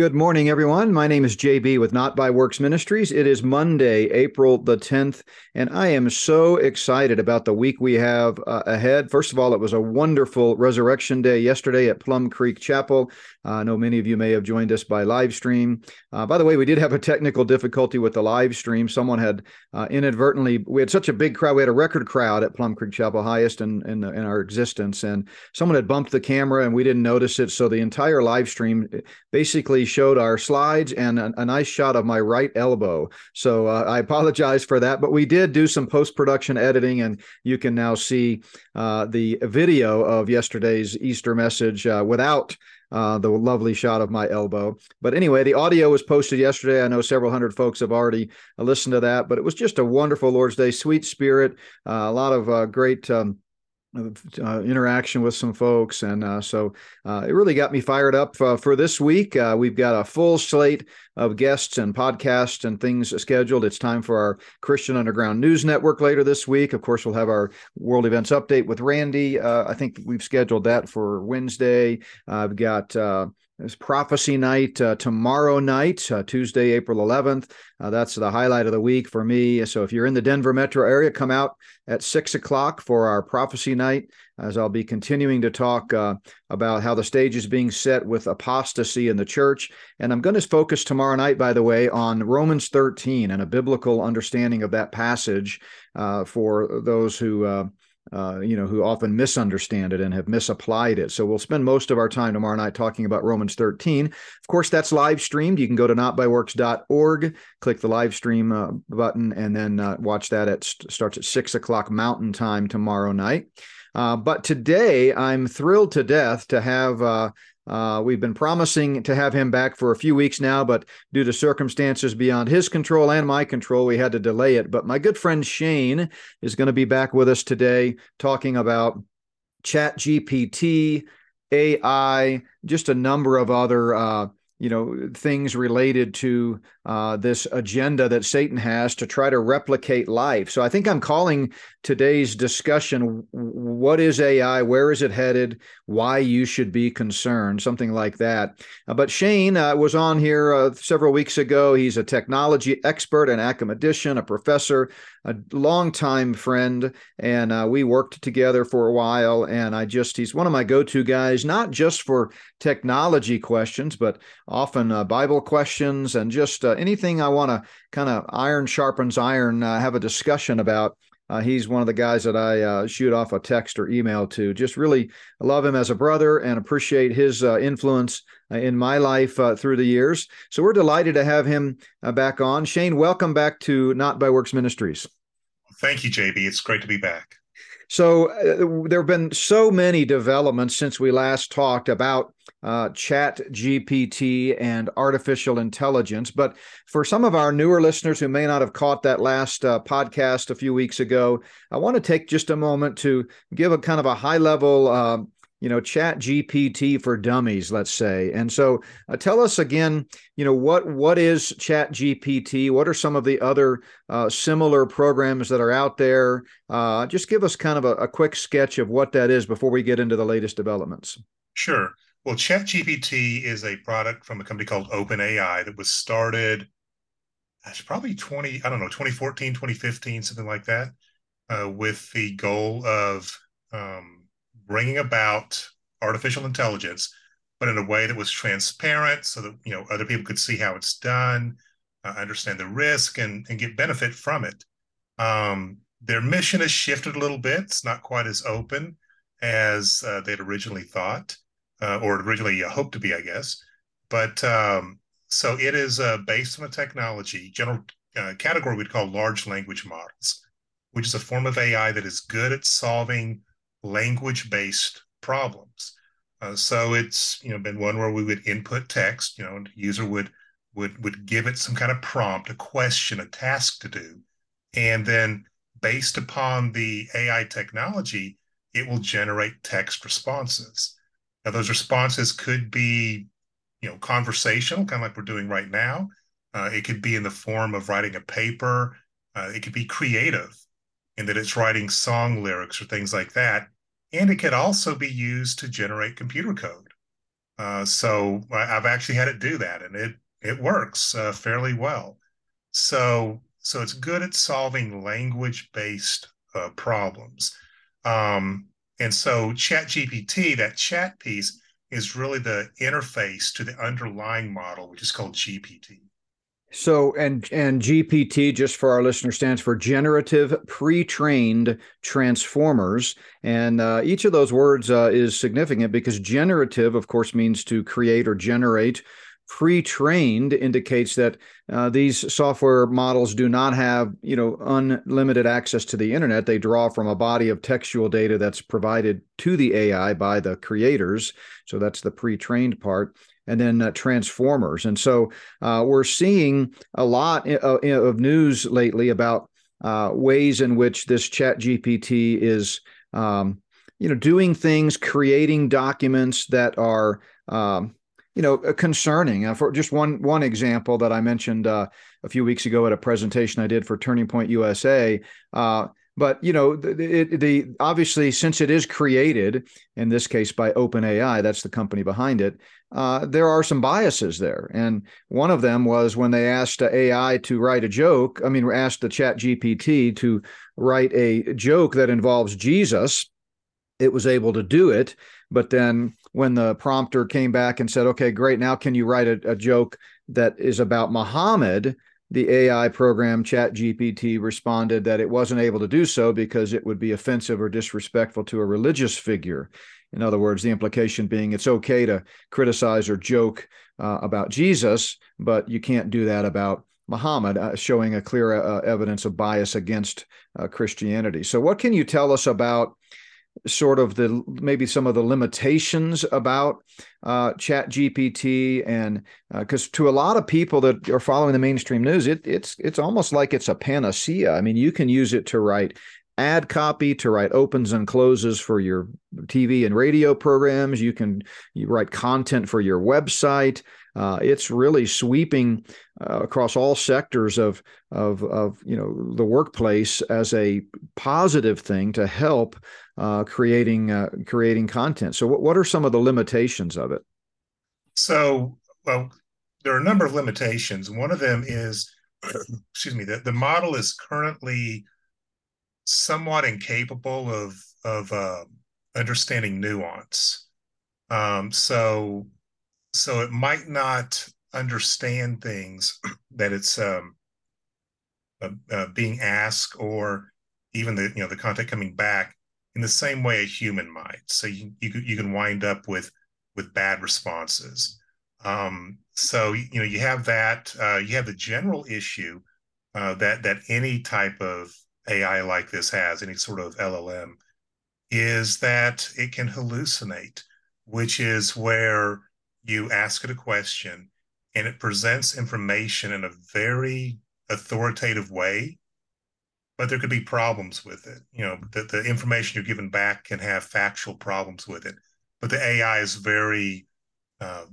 Good morning, everyone. My name is JB with Not by Works Ministries. It is Monday, April the 10th, and I am so excited about the week we have uh, ahead. First of all, it was a wonderful Resurrection Day yesterday at Plum Creek Chapel. Uh, I know many of you may have joined us by live stream. Uh, by the way, we did have a technical difficulty with the live stream. Someone had uh, inadvertently, we had such a big crowd, we had a record crowd at Plum Creek Chapel, highest in, in, in our existence, and someone had bumped the camera and we didn't notice it. So the entire live stream basically showed our slides and a, a nice shot of my right elbow. So uh, I apologize for that, but we did do some post production editing, and you can now see uh, the video of yesterday's Easter message uh, without. Uh, the lovely shot of my elbow. But anyway, the audio was posted yesterday. I know several hundred folks have already uh, listened to that, but it was just a wonderful Lord's Day, sweet spirit, uh, a lot of uh, great. Um, uh, interaction with some folks. And uh, so uh, it really got me fired up uh, for this week. Uh, we've got a full slate of guests and podcasts and things scheduled. It's time for our Christian Underground News Network later this week. Of course, we'll have our world events update with Randy. Uh, I think we've scheduled that for Wednesday. I've got it's prophecy night uh, tomorrow night, uh, Tuesday, April 11th. Uh, that's the highlight of the week for me. So if you're in the Denver metro area, come out at six o'clock for our prophecy night, as I'll be continuing to talk uh, about how the stage is being set with apostasy in the church. And I'm going to focus tomorrow night, by the way, on Romans 13 and a biblical understanding of that passage uh, for those who uh, uh, you know, who often misunderstand it and have misapplied it. So we'll spend most of our time tomorrow night talking about Romans 13. Of course, that's live streamed. You can go to notbyworks.org, click the live stream uh, button, and then uh, watch that. It starts at six o'clock Mountain Time tomorrow night. Uh, but today, I'm thrilled to death to have uh, we've been promising to have him back for a few weeks now, but due to circumstances beyond his control and my control, we had to delay it. But my good friend Shane is going to be back with us today talking about Chat GPT, AI, just a number of other. Uh, you know things related to uh, this agenda that Satan has to try to replicate life. So I think I'm calling today's discussion "What is AI? Where is it headed? Why you should be concerned?" Something like that. Uh, but Shane uh, was on here uh, several weeks ago. He's a technology expert, an academician, a professor, a longtime friend, and uh, we worked together for a while. And I just—he's one of my go-to guys, not just for technology questions, but often Bible questions and just uh, anything I want to kind of iron sharpens iron, uh, have a discussion about. Uh, he's one of the guys that I uh, shoot off a text or email to. Just really love him as a brother and appreciate his uh, influence in my life through the years. So we're delighted to have him back on. Shane, welcome back to Not by Works Ministries. Thank you, JB. It's great to be back. So uh, there have been so many developments since we last talked about uh, Chat GPT and artificial intelligence. But for some of our newer listeners who may not have caught that last uh, podcast a few weeks ago, I want to take just a moment to give a kind of a high level uh, you know chat gpt for dummies let's say. And so uh, tell us again you know what what is chat gpt what are some of the other uh, similar programs that are out there? Uh, just give us kind of a, a, quick sketch of what that is before we get into the latest developments. Sure well ChatGPT is a product from a company called openai that was started it's probably 20 i don't know 2014 2015 something like that uh, with the goal of um, bringing about artificial intelligence, but in a way that was transparent so that you know other people could see how it's done, uh, understand the risk, and and get benefit from it. Um, their mission has shifted a little bit. It's not quite as open as uh, they'd originally thought, uh, or originally hoped to be, I guess. But um, so it is uh, based on a technology, general uh, category we'd call large language models, which is a form of AI that is good at solving language-based problems. Uh, so it's you know been one where we would input text, you know, and user would would would give it some kind of prompt, a question, a task to do, and then based upon the AI technology, it will generate text responses. Now those responses could be, you know, conversational, kind of like we're doing right now. Uh, it could be in the form of writing a paper. Uh, it could be creative in that it's writing song lyrics or things like that. And it could also be used to generate computer code. Uh, so I've actually had it do that, and it it works uh, fairly well. So so it's good at solving language based uh, problems. Um, and so ChatGPT, that chat piece, is really the interface to the underlying model, which is called GPT. So and and GPT just for our listeners stands for generative pre-trained transformers, and uh, each of those words uh, is significant because generative, of course, means to create or generate. Pre-trained indicates that uh, these software models do not have you know unlimited access to the internet. They draw from a body of textual data that's provided to the AI by the creators. So that's the pre-trained part and then uh, transformers. And so uh, we're seeing a lot of, uh, news lately about uh, ways in which this Chat GPT is, um, you know, doing things, creating documents that are. Um, you know, uh, concerning. Uh, for just one one example that I mentioned a few weeks ago at a presentation I did for Turning Point USA, but you know, the, the, obviously since it is created in this case by OpenAI, that's the company behind it. Uh, there are some biases there, and one of them was when they asked AI to write a joke. I mean, asked the Chat GPT to write a joke that involves Jesus. It was able to do it, but then when the prompter came back and said, "Okay, great, now can you write a, a joke that is about Muhammad?" the AI program ChatGPT responded that it wasn't able to do so because it would be offensive or disrespectful to a religious figure. In other words, the implication being it's okay to criticize or joke uh, about Jesus, but you can't do that about Muhammad, uh, showing a clear uh, evidence of bias against uh, Christianity. So, what can you tell us about sort of the maybe some of the limitations about uh, chat gpt and because uh, to a lot of people that are following the mainstream news it, it's it's almost like it's a panacea. I mean you can use it to write ad copy to write opens and closes for your tv and radio programs. You can you write content for your website uh, it's really sweeping uh, across all sectors of of of you know the workplace as a positive thing to help uh, creating uh, creating content. So, what, what are some of the limitations of it? So, well, there are a number of limitations. One of them is, excuse me, that the model is currently somewhat incapable of of uh, understanding nuance. Um, so, so it might not understand things that it's um, uh, uh, being asked, or even the you know the content coming back in the same way a human might. So you you, you can wind up with with bad responses. Um, so you know you have that. Uh, you have the general issue uh, that that any type of AI like this has, any sort of LLM, is that it can hallucinate, which is where you ask it a question and it presents information in a very authoritative way but there could be problems with it. You know, the, the information you're given back can have factual problems with it. But the AI is very, uh,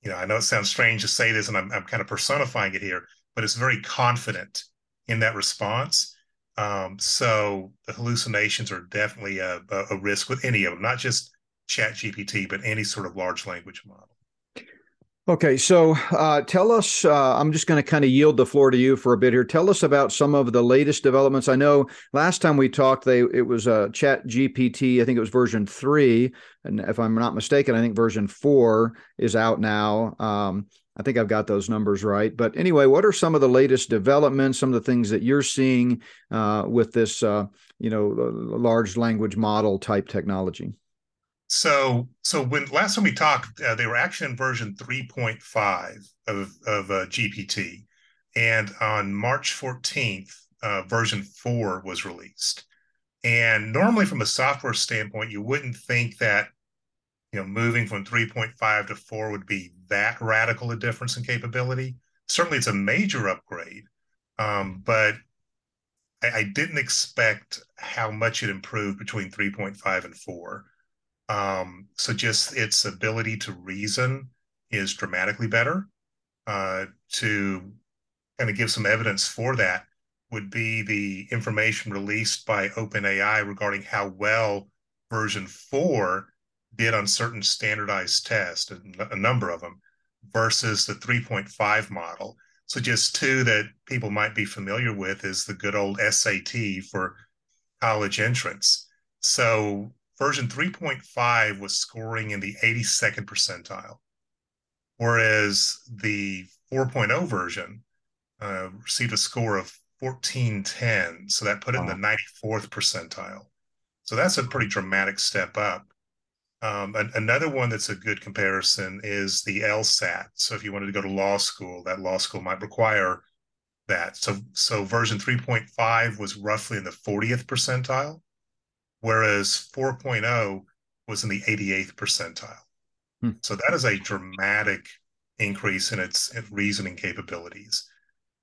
you know, I know it sounds strange to say this, and I'm, I'm kind of personifying it here, but it's very confident in that response. Um, so the hallucinations are definitely a, a risk with any of them, not just Chat GPT, but any sort of large language model. Okay, so uh, tell us. Uh, I'm just going to kind of yield the floor to you for a bit here. Tell us about some of the latest developments. I know last time we talked, they it was uh, Chat GPT. I think it was version three, and if I'm not mistaken, I think version four is out now. Um, I think I've got those numbers right. But anyway, what are some of the latest developments? Some of the things that you're seeing uh, with this, uh, you know, large language model type technology. So, so when last time we talked, uh, they were actually in version 3.5 of of uh, GPT, and on March 14th, uh, version four was released. And normally, from a software standpoint, you wouldn't think that you know moving from 3.5 to four would be that radical a difference in capability. Certainly, it's a major upgrade, um, but I, I didn't expect how much it improved between 3.5 and four. Um, so just its ability to reason is dramatically better. Uh, to kind of give some evidence for that would be the information released by OpenAI regarding how well version four did on certain standardized tests, a number of them, versus the 3.5 model. So just two that people might be familiar with is the good old SAT for college entrance. So version 3.5 was scoring in the 82nd percentile, whereas the 4.0 version uh, received a score of 1410. So that put it wow. in the 94th percentile. So that's a pretty dramatic step up. Um, another one that's a good comparison is the LSAT. So if you wanted to go to law school, that law school might require that. So so version 3.5 was roughly in the 40th percentile, whereas 4.0 was in the 88th percentile. Hmm. So that is a dramatic increase in its reasoning capabilities.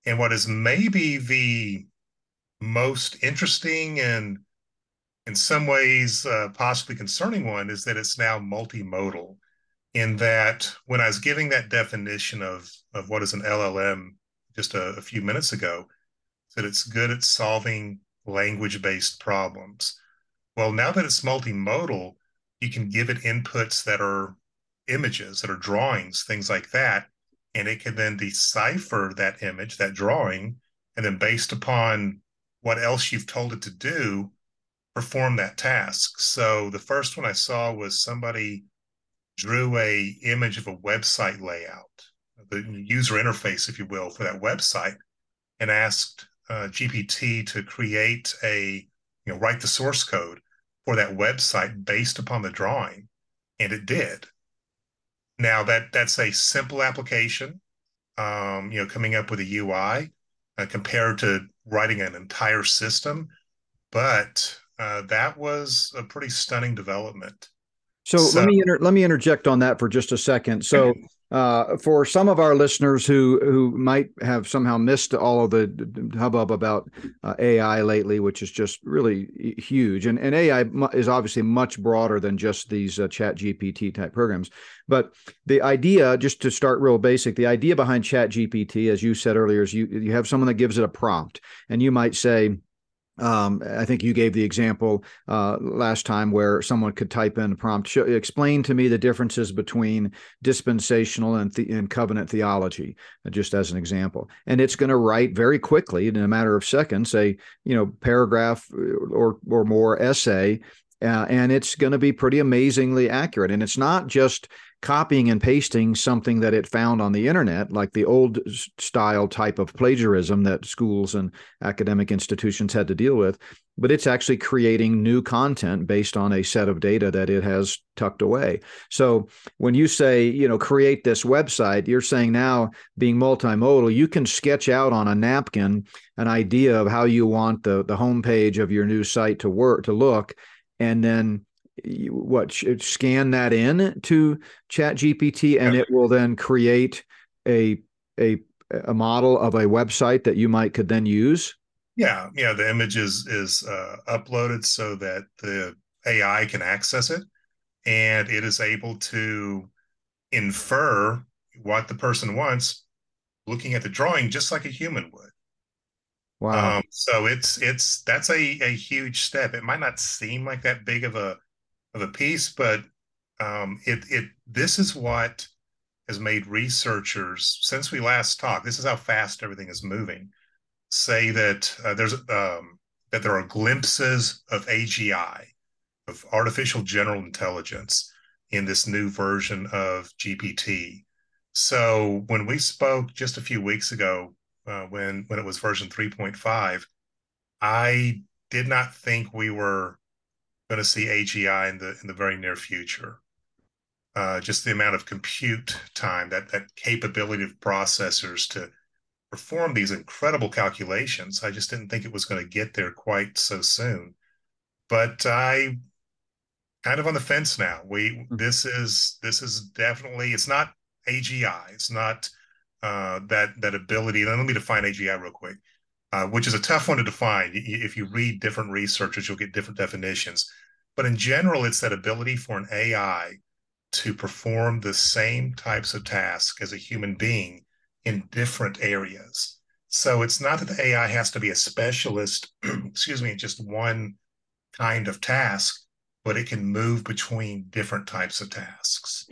And what is maybe the most interesting and in some ways uh, possibly concerning one is that it's now multimodal in that when i was giving that definition of of what is an llm just a, a few minutes ago that it's good at solving language based problems well now that it's multimodal you can give it inputs that are images that are drawings things like that and it can then decipher that image that drawing and then based upon what else you've told it to do perform that task. So the first one I saw was somebody drew a image of a website layout, the user interface, if you will, for that website, and asked uh, GPT to create a, you know, write the source code for that website based upon the drawing, and it did. Now that that's a simple application, um, you know, coming up with a UI uh, compared to writing an entire system, but uh, that was a pretty stunning development. So, so let me inter- let me interject on that for just a second. So, uh, for some of our listeners who who might have somehow missed all of the hubbub about uh, AI lately, which is just really huge, and and AI is obviously much broader than just these uh, Chat GPT type programs. But the idea, just to start real basic, the idea behind Chat GPT, as you said earlier, is you you have someone that gives it a prompt, and you might say um, I think you gave the example uh, last time where someone could type in a prompt, show, explain to me the differences between dispensational and, the, and covenant theology, uh, just as an example. And it's going to write very quickly, in a matter of seconds, a you know paragraph uh, or or more essay, uh, and it's going to be pretty amazingly accurate. And it's not just copying and pasting something that it found on the internet, like the old style type of plagiarism that schools and academic institutions had to deal with, but it's actually creating new content based on a set of data that it has tucked away. So when you say, you know, create this website, you're saying now being multimodal, you can sketch out on a napkin an idea of how you want the the homepage of your new site to work to look and then what scan that in to chat gpt and it will then create a a a model of a website that you might could then use? Yeah yeah the image is is uh, uploaded so that the ai can access it and it is able to infer what the person wants looking at the drawing just like a human would wow um, so it's it's that's a, a huge step it might not seem like that big of a of a piece, but um, it it this is what has made researchers since we last talked. This is how fast everything is moving. Say that uh, there's um, that there are glimpses of AGI, of artificial general intelligence, in this new version of GPT. So when we spoke just a few weeks ago, uh, when when it was version 3.5, I did not think we were going to see AGI in the in the very near future. Uh, just the amount of compute time, that that capability of processors to perform these incredible calculations. I just didn't think it was going to get there quite so soon. But I kind of on the fence now. We mm-hmm. this is this is definitely it's not AGI. It's not uh, that that ability. And Let me define AGI real quick, uh, which is a tough one to define. If you read different researchers, you'll get different definitions. But in general, it's that ability for an AI to perform the same types of tasks as a human being in different areas. So it's not that the AI has to be a specialist, excuse me, just one kind of task, but it can move between different types of tasks.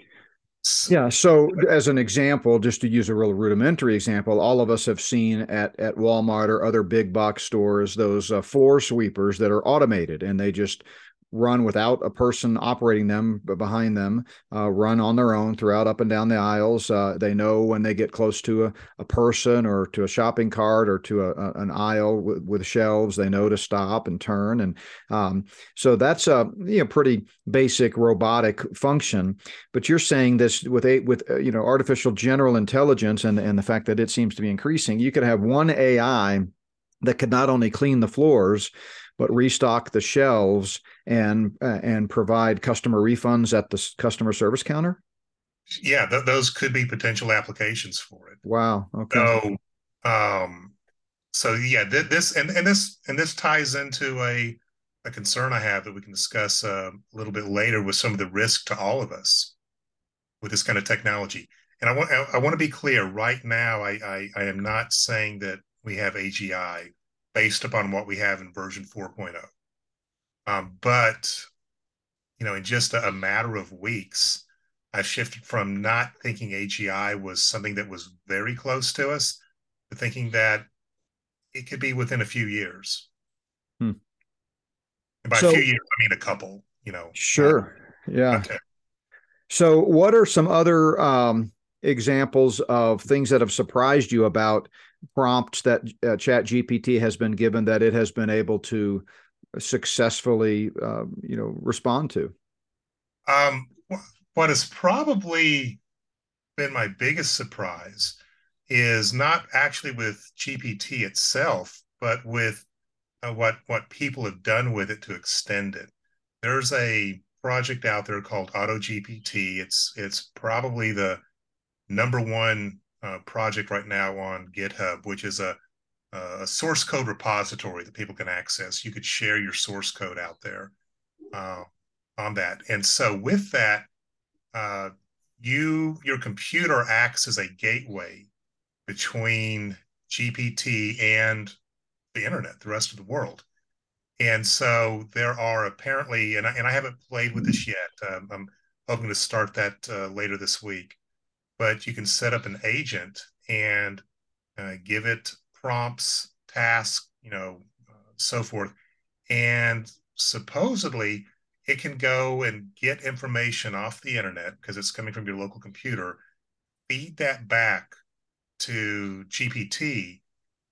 Yeah. So, as an example, just to use a real rudimentary example, all of us have seen at at Walmart or other big box stores those uh, floor sweepers that are automated, and they just run without a person operating them but behind them uh, run on their own throughout up and down the aisles. Uh, they know when they get close to a, a person or to a shopping cart or to a, a, an aisle with, with, shelves they know to stop and turn. And um, so that's a you know pretty basic robotic function. But you're saying this with a with uh, you know artificial general intelligence and and the fact that it seems to be increasing you could have one ai that could not only clean the floors but restock the shelves and uh, and provide customer refunds at the customer service counter? Yeah, th- those could be potential applications for it. Wow. Okay. So, um, so yeah, th- this and and this and this ties into a a concern I have that we can discuss uh, a little bit later with some of the risk to all of us with this kind of technology. And I want I, I want to be clear right now. I, I I am not saying that we have AGI based upon what we have in version 4.0. Um, but you know, in just a, a, matter of weeks, I shifted from not thinking AGI was something that was very close to us to thinking that it could be within a few years. Hmm. And by so, a few years, I mean a couple. You know. Sure. Uh, yeah. Okay. So, what are some other um, examples of things that have surprised you about prompts that uh, chat gpt has been given that it has been able to successfully uh, you know respond to? Um, what has probably been my biggest surprise is not actually with gpt itself but with uh, what what people have done with it to extend it. There's a project out there called AutoGPT it's it's probably the number one uh, project right now on GitHub, which is a, a, source code repository that people can access. You could share your source code out there uh, on that. And so with that, uh, you your computer acts as a gateway between GPT and the internet, the rest of the world. And so there are apparently, and I, and I haven't played with this yet. Um, I'm hoping to start that uh, later this week but you can set up an agent and uh, give it prompts, tasks, you know, uh, so forth. And supposedly it can go and get information off the internet because it's coming from your local computer, feed that back to GPT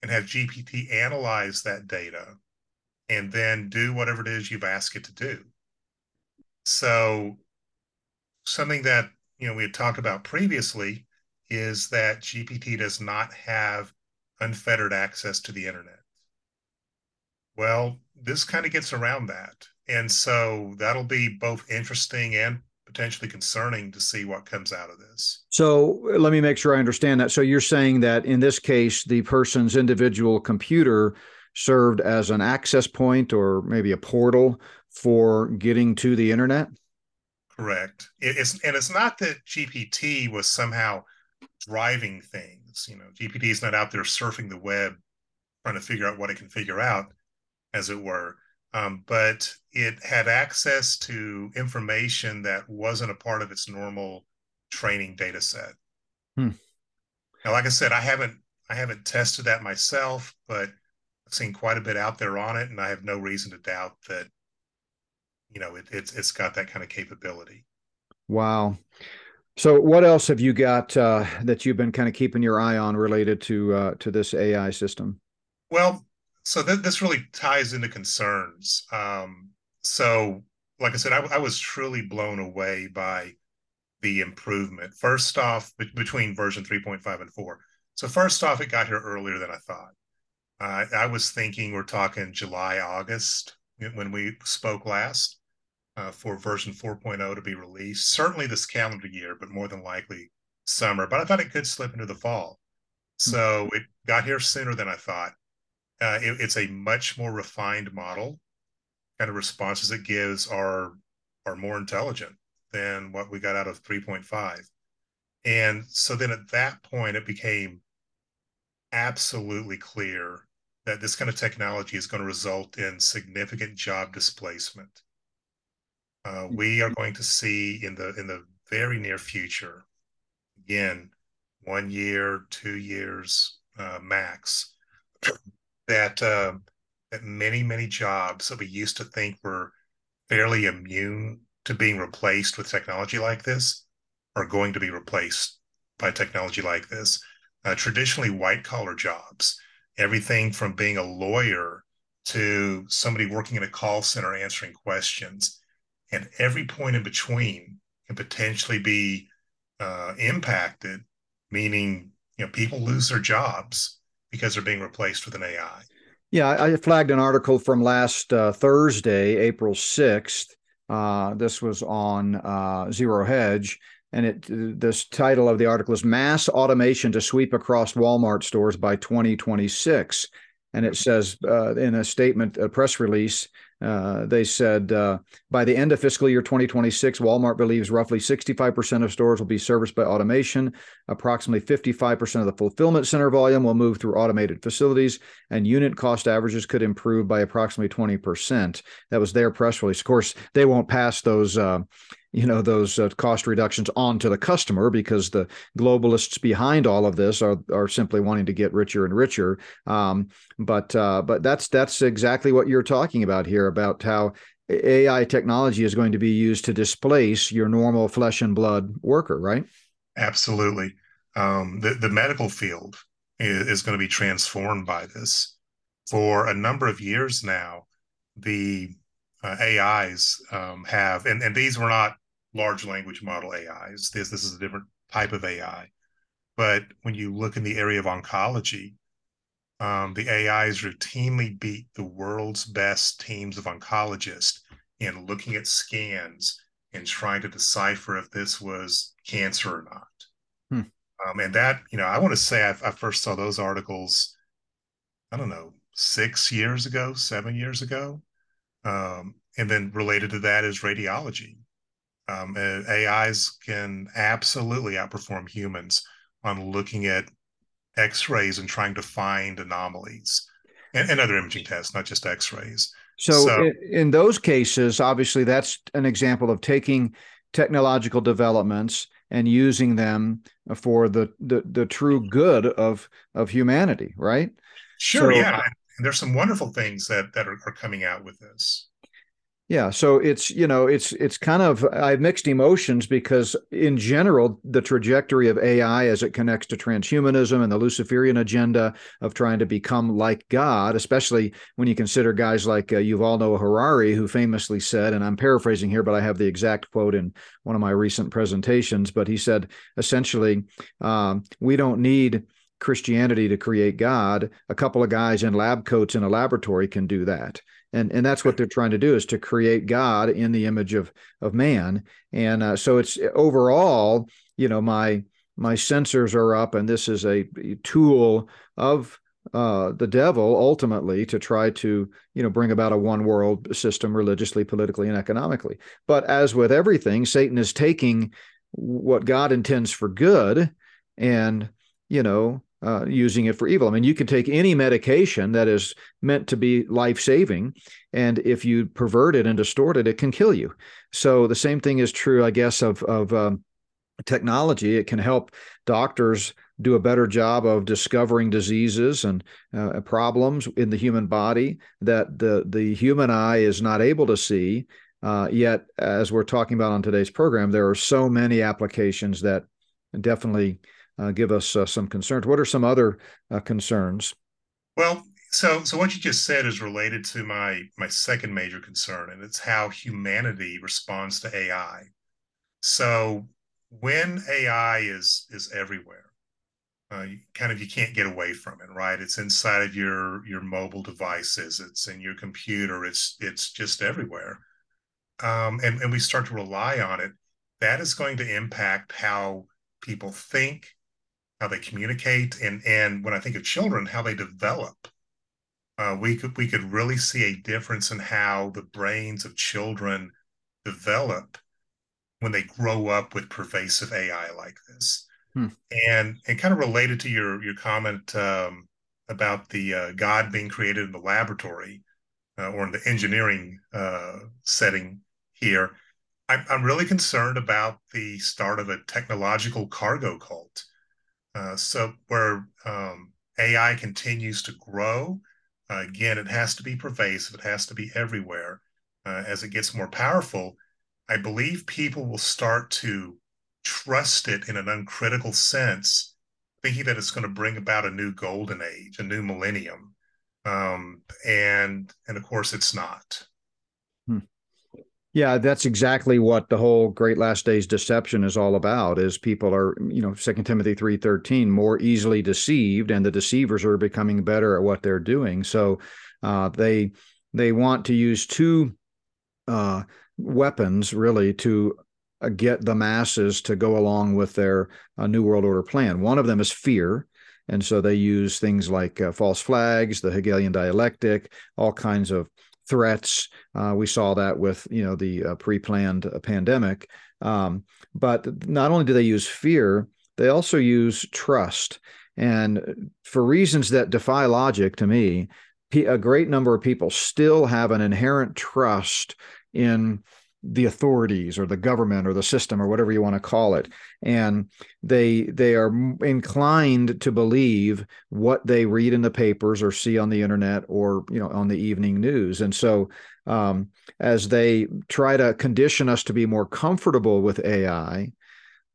and have GPT analyze that data and then do whatever it is you've asked it to do. So something that you know we had talked about previously is that GPT does not have unfettered access to the internet. Well, this kind of gets around that. And so that'll be both interesting and potentially concerning to see what comes out of this. So let me make sure I understand that. So you're saying that in this case, the person's individual computer served as an access point or maybe a portal for getting to the internet? Correct. It's and it's not that GPT was somehow driving things. You know, GPT is not out there surfing the web trying to figure out what it can figure out, as it were. Um, but it had access to information that wasn't a part of its normal training data set. Hmm. Now, like I said, I haven't I haven't tested that myself, but I've seen quite a bit out there on it, and I have no reason to doubt that you know, it, it's it's got that kind of capability. Wow. So, what else have you got uh, that you've been kind of keeping your eye on related to uh, to this AI system? Well, so th- this really ties into concerns. Um, so, like I said, I, I, was truly blown away by the improvement. First off, be- between version 3.5 and 4. So, first off, it got here earlier than I thought. Uh, I was thinking we're talking July, August when we spoke last uh, for version 4.0 to be released. Certainly this calendar year, but more than likely summer. But I thought it could slip into the fall. Hmm. So it got here sooner than I thought. Uh, it, it's a much more refined model. Kind of responses it gives are are more intelligent than what we got out of 3.5. And so then at that point, it became absolutely clear that this kind of technology is going to result in significant job displacement Uh, we are going to see in the in the very near future, again, one year, two years uh, max, that uh, that many many jobs that we used to think were fairly immune to being replaced with technology like this are going to be replaced by technology like this. Uh, traditionally, white collar jobs, everything from being a lawyer to somebody working in a call center answering questions, and every point in between can potentially be uh, impacted, meaning you know people lose their jobs because they're being replaced with an AI. Yeah, I flagged an article from last uh, Thursday, April 6th. Uh, this was on uh, Zero Hedge. And it this title of the article is Mass Automation to Sweep Across Walmart Stores by 2026. And it says uh, in a statement, a press release, uh, they said uh, by the end of fiscal year 2026, Walmart believes roughly 65% of stores will be serviced by automation. Approximately 55% of the fulfillment center volume will move through automated facilities, and unit cost averages could improve by approximately 20%. That was their press release. Of course, they won't pass those uh, you know those uh, cost reductions onto the customer because the globalists behind all of this are are simply wanting to get richer and richer. Um, but uh, but that's that's exactly what you're talking about here about how AI technology is going to be used to displace your normal flesh and blood worker, right? Absolutely. Um, the the medical field is, is going to be transformed by this. For a number of years now, the uh, AIs um, have, and, and these were not large language model AIs. This this is a different type of AI. But when you look in the area of oncology, um, the AIs routinely beat the world's best teams of oncologists in looking at scans and trying to decipher if this was cancer or not. Hmm. Um, and that, you know, I want to say I, I first saw those articles, I don't know, six years ago, seven years ago. Um, and then related to that is radiology. Um, AIs can absolutely outperform humans on looking at X-rays and trying to find anomalies and, and other imaging tests, not just X-rays. So, so in, in those cases, obviously, that's an example of taking technological developments and using them for the the, the true good of of humanity, right? Sure, so, yeah. And there's some wonderful things that that are, are coming out with this. Yeah, so it's you know it's it's kind of I have mixed emotions because in general the trajectory of AI as it connects to transhumanism and the Luciferian agenda of trying to become like God, especially when you consider guys like uh, Yuval Noah Harari, who famously said, and I'm paraphrasing here, but I have the exact quote in one of my recent presentations, but he said essentially, um, we don't need Christianity to create God. A couple of guys in lab coats in a laboratory can do that and and that's what they're trying to do is to create God in the image of of man. And uh, so it's overall, you know, my my sensors are up, and this is a tool of uh, the devil ultimately to try to you know bring about a one world system religiously, politically, and economically. But as with everything, Satan is taking what God intends for good and you know uh, using it for evil. I mean, you can take any medication that is meant to be life saving, and if you pervert it and distort it, it can kill you. So the same thing is true, I guess, of of um, technology. It can help doctors do a better job of discovering diseases and uh, problems in the human body that the the human eye is not able to see. Uh, yet, as we're talking about on today's program, there are so many applications that definitely uh, give us uh, some concerns. What are some other uh, concerns? Well, so so what you just said is related to my my second major concern, and it's how humanity responds to AI. So when AI is is everywhere, uh, you kind of you can't get away from it, right? It's inside of your your mobile devices, it's in your computer, it's it's just everywhere, um, and and we start to rely on it. That is going to impact how people think, how they communicate, and and when I think of children, how they develop. Uh, we could we could really see a difference in how the brains of children develop when they grow up with pervasive AI like this. Hmm. And and kind of related to your your comment um, about the uh, God being created in the laboratory uh, or in the engineering uh, setting here, I'm, I'm really concerned about the start of a technological cargo cult. Uh, so where um, AI continues to grow, uh, again, it has to be pervasive. It has to be everywhere. Uh, as it gets more powerful, I believe people will start to trust it in an uncritical sense, thinking that it's going to bring about a new golden age, a new millennium, um, and and of course, it's not. Yeah, that's exactly what the whole Great Last Days deception is all about. Is people are, you know, Second Timothy three thirteen, more easily deceived, and the deceivers are becoming better at what they're doing. So uh, they they want to use two uh, weapons really to uh, get the masses to go along with their uh, New World Order plan. One of them is fear. And so they use things like uh, false flags, the Hegelian dialectic, all kinds of threats. Uh, we saw that with you know the uh, pre-planned uh, pandemic. Um, but not only do they use fear, they also use trust. And for reasons that defy logic to me, a great number of people still have an inherent trust in the authorities or the government or the system or whatever you want to call it. And they they are inclined to believe what they read in the papers or see on the internet or you know on the evening news. And so um, as they try to condition us to be more comfortable with ai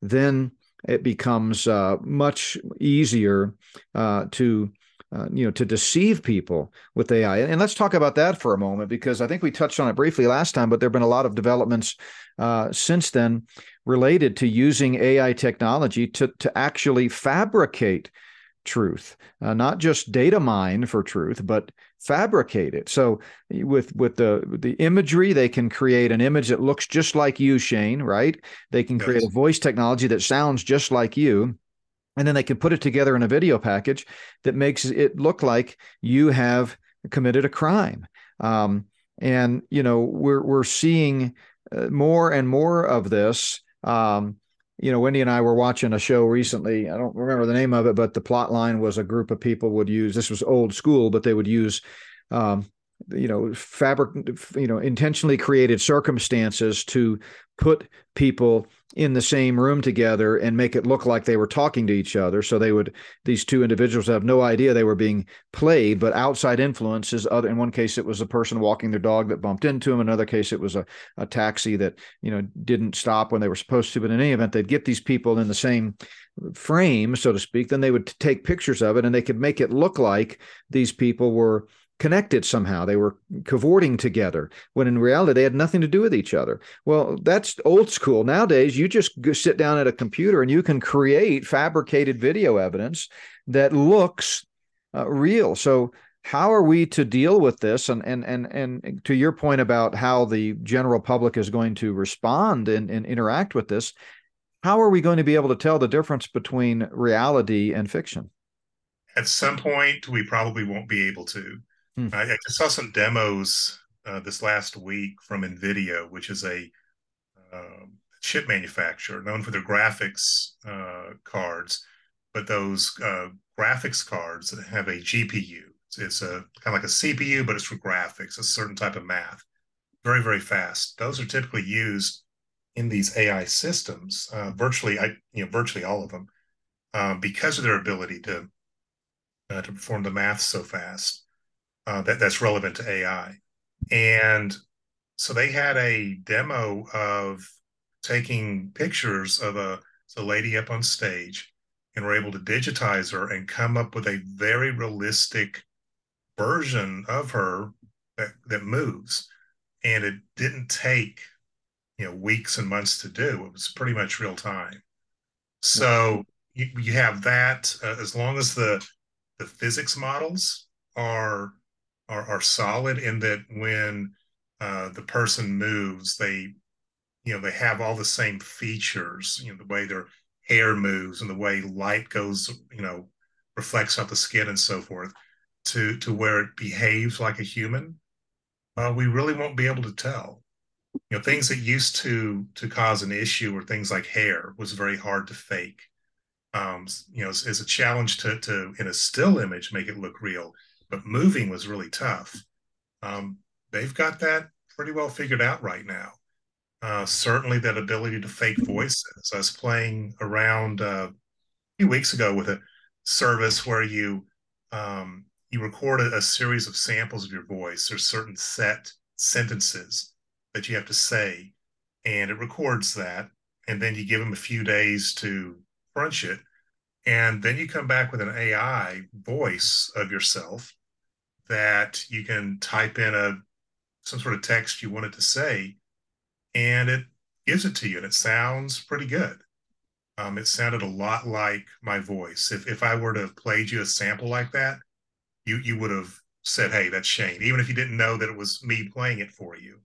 then it becomes uh, much easier uh, to uh, you know to deceive people with AI. And let's talk about that for a moment because I think we touched on it briefly last time, but there have been a lot of developments uh, since then related to using AI technology to to actually fabricate truth, uh, not just data mine for truth, but fabricate it. So with with the the imagery, they can create an image that looks just like you, Shane. Right? They can create yes. a voice technology that sounds just like you and then they can put it together in a video package that makes it look like you have committed a crime. Um, and you know we're we're seeing uh, more and more of this. Um, you know, Wendy and I were watching a show recently. I don't remember the name of it, but the plot line was a group of people would use. This was old school, but they would use um, you know fabric you know intentionally created circumstances to put people in the same room together and make it look like they were talking to each other. So they would these two individuals have no idea they were being played but outside influences other in one case it was a person walking their dog that bumped into him. In another case it was a, a taxi that you know didn't stop when they were supposed to. But in any event they'd get these people in the same frame so to speak. Then they would take pictures of it and they could make it look like these people were connected somehow. They were cavorting together when in reality they had nothing to do with each other. Well, that's old school. Nowadays, you just sit down at a computer and you can create fabricated video evidence that looks uh, real. So, how are we to deal with this? And and and and to your point about how the general public is going to respond and, and interact with this, how are we going to be able to tell the difference between reality and fiction? At some point, we probably won't be able to. Hmm. I, I, just saw some demos uh, this last week from NVIDIA, which is a uh, chip manufacturer known for their graphics uh, cards, but those uh, graphics cards have a GPU. It's, it's a kind of like a CPU, but it's for graphics, a certain type of math. Very, very fast. Those are typically used in these AI systems. Uh, virtually, I you know virtually all of them, uh, because of their ability to to perform the math so fast uh, that that's relevant to AI. And so they had a demo of taking pictures of a, a lady up on stage and were able to digitize her and come up with a very realistic version of her that, that moves. And it didn't take, you know, weeks and months to do. It was pretty much real time. So you, you have that uh, as long as the the physics models are are, are solid in that when uh, the person moves, they, you know, they have all the same features, you know, the way their hair moves and the way light goes, you know, reflects off the skin and so forth, to to where it behaves like a human. Uh, we really won't be able to tell. You know, things that used to to cause an issue or things like hair was very hard to fake. Um, you know, it's, it's a challenge to to in a still image make it look real but moving was really tough. Um, they've got that pretty well figured out right now. Uh, certainly, that ability to fake voices. I was playing around uh, a few weeks ago with a service where you um, you record a, a series of samples of your voice. There's certain set sentences that you have to say, and it records that, and then you give them a few days to crunch it, and then you come back with an AI voice of yourself that you can type in a some sort of text you want it to say, and it gives it to you, and it sounds pretty good. Um, it sounded a lot like my voice. If if I were to have played you a sample like that, you you would have said, "Hey, that's Shane," even if you didn't know that it was me playing it for you.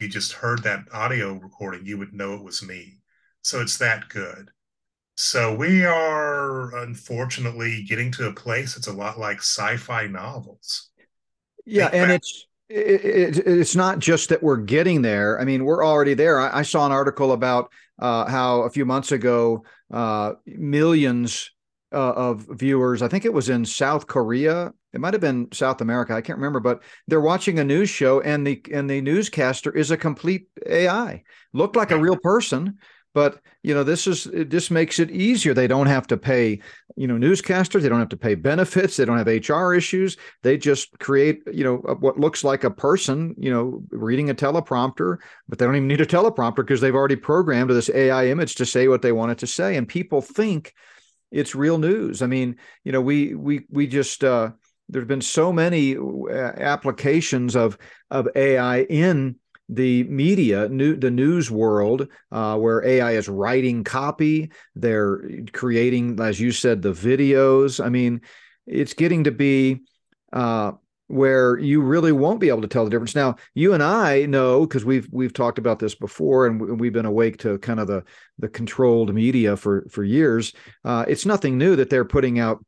You just heard that audio recording, you would know it was me. So it's that good. So we are unfortunately getting to a place that's a lot like sci-fi novels. Yeah, and it's it, it, it's not just that we're getting there. I mean, we're already there. I, I saw an article about uh, how a few months ago, uh, millions uh, of viewers, I think it was in South Korea, it might have been South America, I can't remember, but they're watching a news show, and the and the newscaster is a complete AI, looked like a real person, but you know this is just makes it easier. They don't have to pay you know newscasters. They don't have to pay benefits. They don't have hr issues. They just create you know what looks like a person you know reading a teleprompter but they don't even need a teleprompter because they've already programmed this ai image to say what they want it to say. And people think it's real news. I mean you know we we we just uh there's been so many uh, applications of of ai in the media, new, the news world, uh, where AI is writing copy, they're creating, as you said, the videos. I mean, it's getting to be uh, where you really won't be able to tell the difference. Now, you and I know because we've we've talked about this before, and we've been awake to kind of the the controlled media for for years. Uh, it's nothing new that they're putting out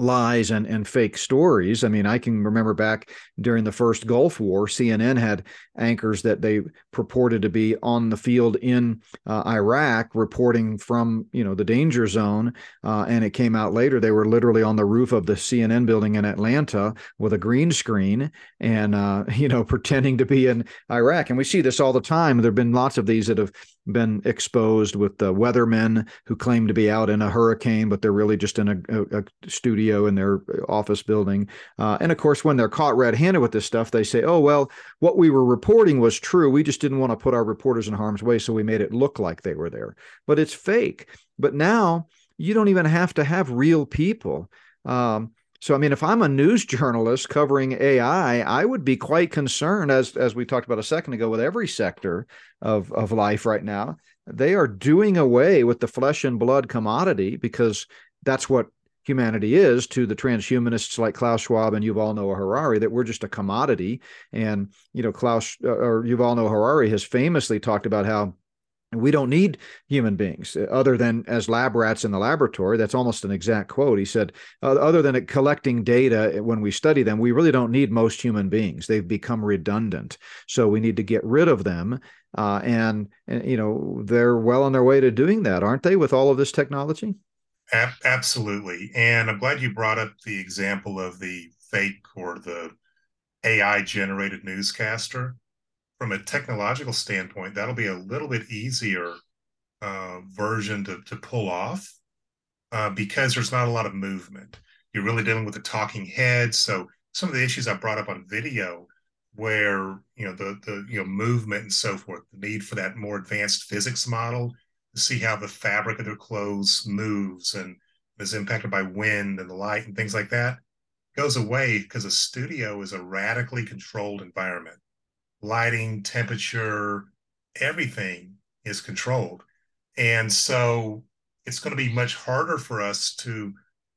lies and, and fake stories. I mean, I can remember back during the first Gulf War, CNN had anchors that they purported to be on the field in uh, Iraq reporting from, you know, the danger zone. Uh, and it came out later they were literally on the roof of the CNN building in Atlanta with a green screen and, uh, you know, pretending to be in Iraq. And we see this all the time. There have been lots of these that have been exposed with the weathermen who claim to be out in a hurricane, but they're really just in a, a, a studio in their office building. Uh, and of course, when they're caught red handed with this stuff, they say, oh, well, what we were reporting was true. We just didn't want to put our reporters in harm's way. So we made it look like they were there. But it's fake. But now you don't even have to have real people. Um, so, I mean, if I'm a news journalist covering AI, I would be quite concerned, as as we talked about a second ago, with every sector of of life right now. They are doing away with the flesh and blood commodity because that's what humanity is to the transhumanists like Klaus Schwab and Yuval Noah Harari that we're just a commodity. And you know, Klaus uh, or Yuval Noah Harari has famously talked about how we don't need human beings uh, other than as lab rats in the laboratory. That's almost an exact quote. He said, other than collecting data uh, when we study them, we really don't need most human beings. They've become redundant. So we need to get rid of them. Uh, and, and, you know, they're well on their way to doing that, aren't they, with all of this technology? absolutely. And I'm glad you brought up the example of the fake or the AI generated newscaster from a technological standpoint, that'll be a little bit easier uh, version to, to pull off uh, because there's not a lot of movement. You're really dealing with a talking head. So some of the issues I brought up on video, where you know the the you know movement and so forth, the need for that more advanced physics model to see how the fabric of their clothes moves and is impacted by wind and the light and things like that goes away because a studio is a radically controlled environment lighting, temperature, everything is controlled. And so it's going to be much harder for us to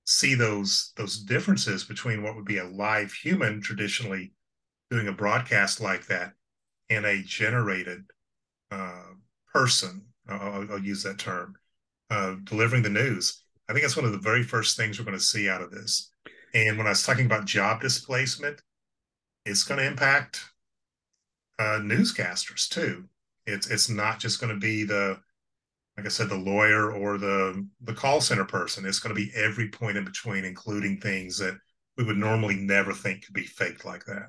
see those those differences between what would be a live human traditionally doing a broadcast like that and a generated uh, person. I'll, I'll, use that term uh, delivering the news. I think that's one of the very first things we're going to see out of this. And when I was talking about job displacement, it's going to impact uh, newscasters too. It's it's not just going to be the like I said, the lawyer or the the call center person. It's going to be every point in between, including things that we would normally never think could be faked like that.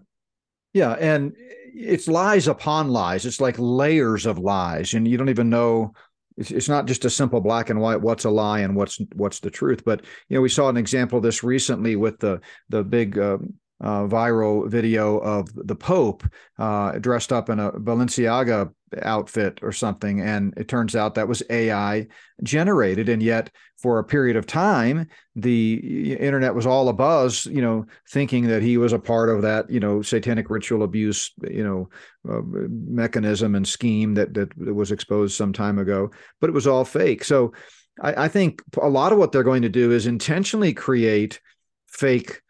Yeah, and it's lies upon lies. It's like layers of lies, and you don't even know. It's, not just a simple black and white. What's a lie and what's what's the truth? But you know, we saw an example of this recently with the the big uh, uh, viral video of the Pope uh, dressed up in a Balenciaga outfit or something. And it turns out that was AI generated. And yet, for a period of time, the internet was all abuzz, you know, thinking that he was a part of that, you know, satanic ritual abuse, you know, uh, mechanism and scheme that, that was exposed some time ago. But it was all fake. So I, I think a lot of what they're going to do is intentionally create fake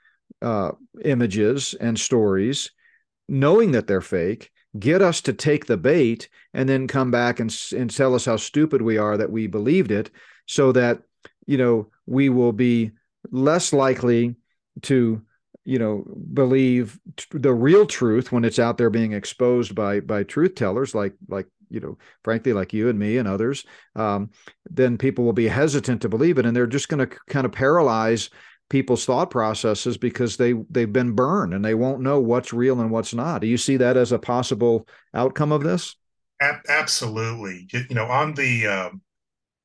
uh, images and stories, knowing that they're fake, get us to take the bait, and then come back and, and tell us how stupid we are that we believed it, so that you know we will be less likely to you know believe t- the real truth when it's out there being exposed by by truth tellers like like you know frankly like you and me and others um, then people will be hesitant to believe it and they're just going to kind of paralyze people's thought processes because they they've been burned and they won't know what's real and what's not. Do you see that as a possible outcome of this? absolutely. You know, on the um,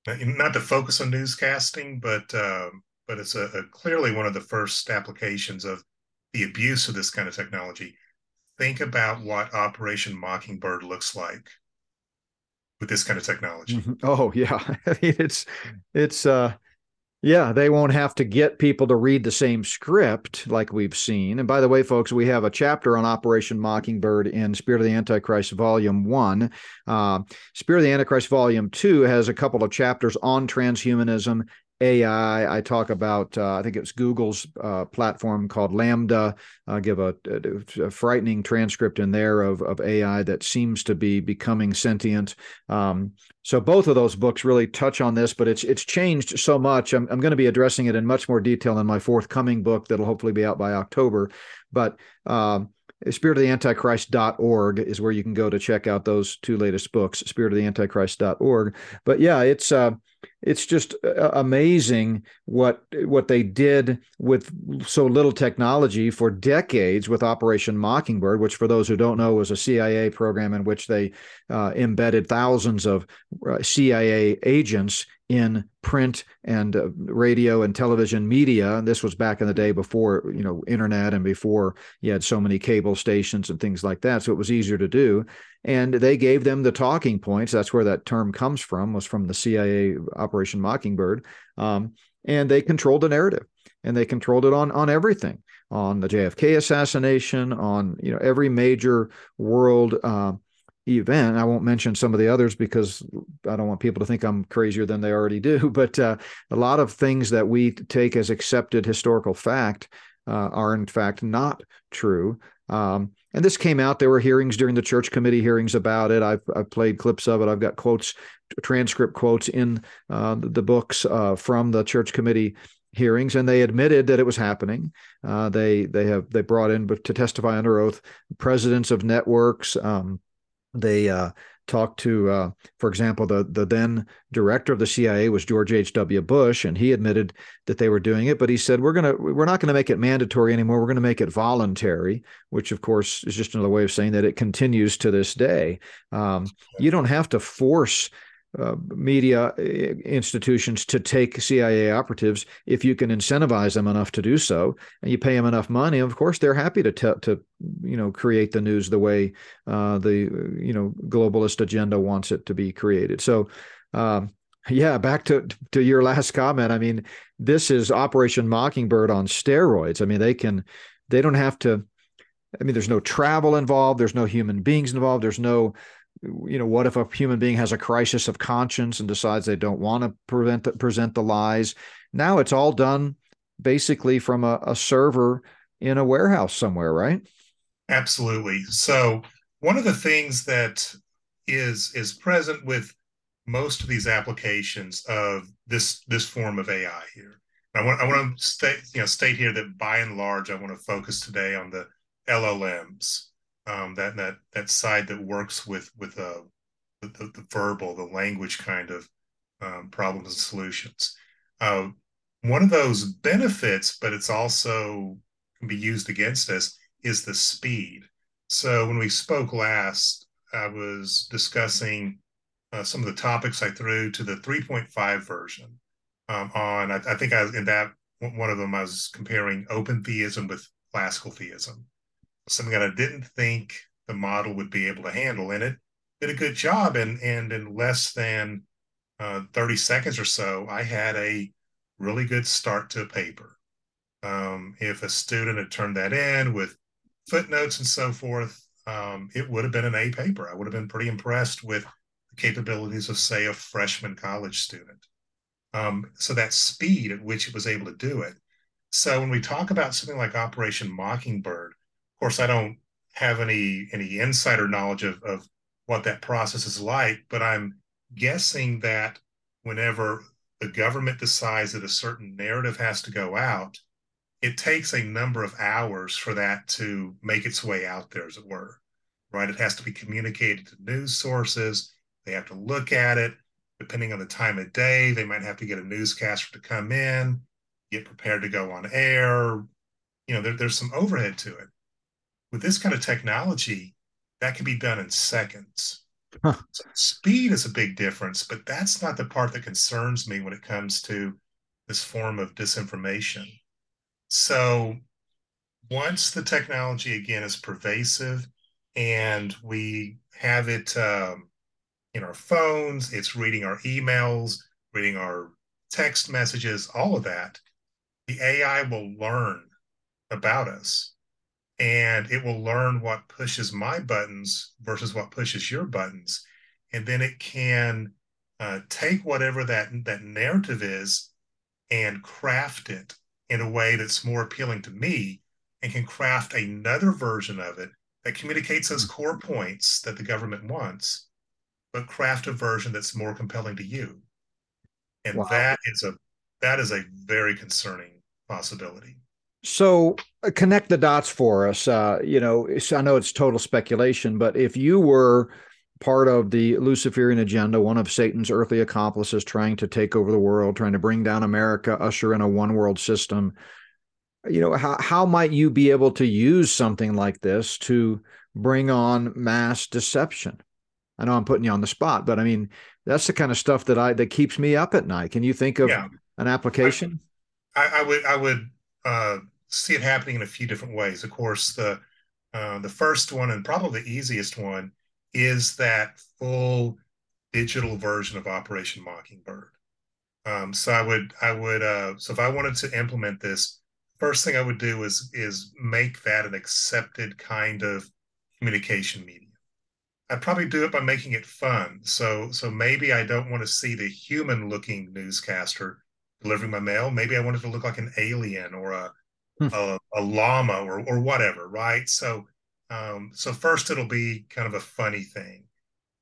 not to focus on newscasting, but um, but it's a, a clearly one of the first applications of the abuse of this kind of technology. Think about what Operation Mockingbird looks like with this kind of technology. Mm-hmm. Oh yeah, I mean, it's it's uh yeah, they won't have to get people to read the same script like we've seen. And by the way, folks, we have a chapter on Operation Mockingbird in Spirit of the Antichrist, Volume 1. Uh, Spirit of the Antichrist, Volume 2 has a couple of chapters on transhumanism AI. I talk about, uh, I think it's Google's uh, platform called LaMDA. I give a, a, frightening transcript in there of, of AI that seems to be becoming sentient. Um, so both of those books really touch on this, but it's it's changed so much. I'm, I'm going to be addressing it in much more detail in my forthcoming book that'll hopefully be out by October. But um, spiritoftheantichrist.org is where you can go to check out those two latest books, spiritoftheantichrist.org. But yeah, it's uh, it's just uh, amazing what what they did with so little technology for decades with Operation Mockingbird, which, for those who don't know, was a CIA program in which they uh, embedded thousands of uh, CIA agents in print and uh, radio and television media. And this was back in the day before you know internet and before you had so many cable stations and things like that. So it was easier to do and they gave them the talking points. That's where that term comes from, was from the CIA Operation Mockingbird. Um, and they controlled the narrative, and they controlled it on on everything, on the JFK assassination, on you know every major world. Uh, event. I won't mention some of the others because I don't want people to think I'm crazier than they already do. But uh, a lot of things that we take as accepted historical fact uh, are in fact not true. Um, and this came out. There were hearings during the church committee hearings about it. I've, I've played clips of it. I've got quotes, transcript quotes in uh, the, books uh, from the church committee hearings, and they admitted that it was happening. Uh, they they have they brought in to testify under oath presidents of networks. Um, they uh, talked to, uh, for example, the the then director of the CIA was George H. W. Bush, and he admitted that they were doing it. But he said we're gonna we're not going to make it mandatory anymore. We're going to make it voluntary, which of course is just another way of saying that it continues to this day. Um, you don't have to force uh, media uh, institutions to take CIA operatives if you can incentivize them enough to do so, and you pay them enough money. Of course, they're happy to te- to you know create the news the way uh, the you know globalist agenda wants it to be created. So. Um, yeah, back to to your last comment. I mean, this is Operation Mockingbird on steroids. I mean, they can they don't have to I mean, there's no travel involved, there's no human beings involved, there's no you know what if a human being has a crisis of conscience and decides they don't want to prevent the, present the lies? Now it's all done basically from a, a server in a warehouse somewhere right? Absolutely. So one of the things that is is present with most of these applications of this this form of ai here. I want i want to state you know state here that by and large i want to focus today on the llms um, that that that side that works with with uh, the, the, verbal, the language kind of um, problems and solutions. Uh, one of those benefits, but it's also can be used against us, is the speed. So when we spoke last, I was discussing uh, some of the topics I threw to the 3.5 version. Um, on, I, I, think I in that one of them I was comparing open theism with classical theism, something that I didn't think the model would be able to handle, and it did a good job. And and in less than uh, 30 seconds or so, I had a really good start to a paper. Um, if a student had turned that in with footnotes and so forth, um, it would have been an A paper. I would have been pretty impressed with the capabilities of, say, a freshman college student. Um, so that speed at which it was able to do it. So when we talk about something like Operation Mockingbird, of course, I don't have any any insider knowledge of, of what that process is like, but I'm guessing that whenever the government decides that a certain narrative has to go out, it takes a number of hours for that to make its way out there, as it were, right? It has to be communicated to news sources. They have to look at it. Depending on the time of day, they might have to get a newscaster to come in, get prepared to go on air. You know, there, there's some overhead to it. With this kind of technology, that can be done in seconds. Huh. So speed is a big difference, but that's not the part that concerns me when it comes to this form of disinformation so once the technology again is pervasive and we have it um, in our phones, it's reading our emails, reading our text messages, all of that, the AI will learn about us and it will learn what pushes my buttons versus what pushes your buttons. And then it can uh, take whatever that, that narrative is and craft it in a way that's more appealing to me and can craft another version of it that communicates those hmm. core points that the government wants, but craft a version that's more compelling to you. And wow. that is a that is a very concerning possibility. So uh, connect the dots for us. Uh, you know, I know it's total speculation, but if you were part of the Luciferian agenda, one of Satan's earthly accomplices trying to take over the world, trying to bring down America, usher in a one world system. You know, how, how might you be able to use something like this to bring on mass deception? I know I'm putting you on the spot, but I mean, that's the kind of stuff that I that keeps me up at night. Can you think of yeah. an application? I, I, would I would uh, see it happening in a few different ways. Of course, the uh, the first one and probably the easiest one is that full digital version of Operation Mockingbird. Um, so I would I would uh, so if I wanted to implement this, first thing I would do is is make that an accepted kind of communication medium. I'd probably do it by making it fun. So so maybe I don't want to see the human looking newscaster delivering my mail. Maybe I want it to look like an alien or a. a, a llama or or whatever, right? So um, so first, it'll be kind of a funny thing.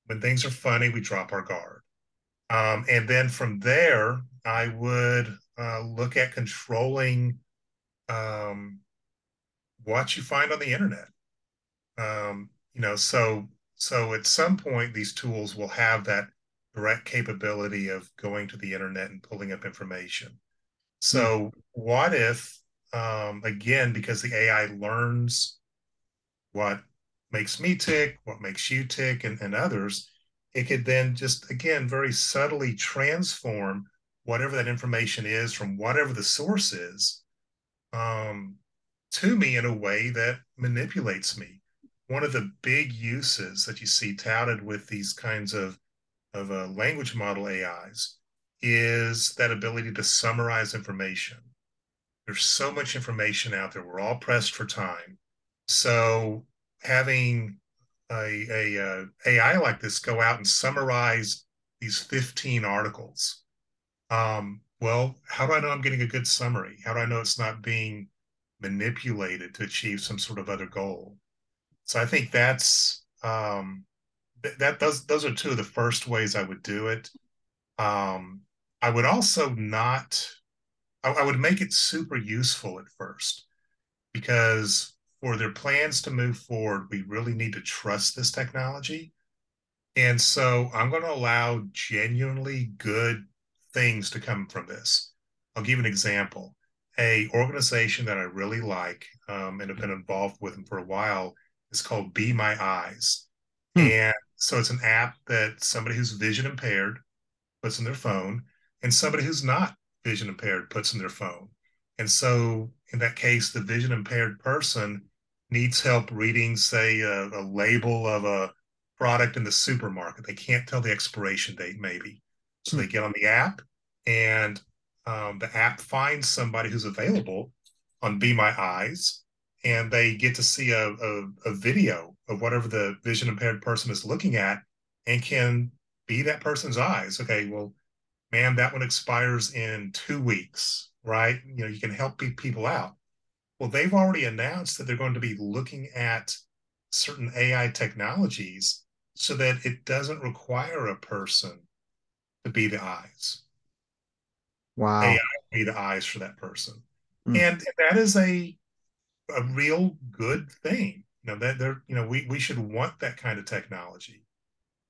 When things are funny, we drop our guard, um, and then from there, I would uh, look at controlling um, what you find on the internet. Um, you know, so so at some point, these tools will have that direct capability of going to the internet and pulling up information. So, mm-hmm. what if, um, again, because the AI learns what makes me tick, what makes you tick, and, and others, it could then just, again, very subtly transform whatever that information is from whatever the source is um, to me in a way that manipulates me. One of the big uses that you see touted with these kinds of, of uh, language model AIs is that ability to summarize information. There's so much information out there. We're all pressed for time. So having a, a, a uh, AI like this go out and summarize these 15 articles. Um, well, how do I know I'm getting a good summary? How do I know it's not being manipulated to achieve some sort of other goal? So I think that's um, th- that does those are two of the first ways I would do it. Um, I would also not. I, I would make it super useful at first because for their plans to move forward, we really need to trust this technology. And so I'm going to allow genuinely good things to come from this. I'll give an example. A organization that I really like um, and have been involved with them for a while It's called Be My Eyes. Hmm. And so it's an app that somebody who's vision impaired puts in their phone, and somebody who's not vision impaired puts in their phone. And so in that case, the vision impaired person needs help reading, say, a, a label of a product in the supermarket. They can't tell the expiration date, maybe. So hmm. they get on the app, and um, the app finds somebody who's available on Be My Eyes, and they get to see a, a, a video of whatever the vision impaired person is looking at and can be that person's eyes. Okay, well, man, that one expires in two weeks, right? You know, you can help people out. Well, they've already announced that they're going to be looking at certain AI technologies so that it doesn't require a person to be the eyes. Wow. AI be the eyes for that person. Mm. And that is a a real good thing. You know, that there, you know, we we should want that kind of technology.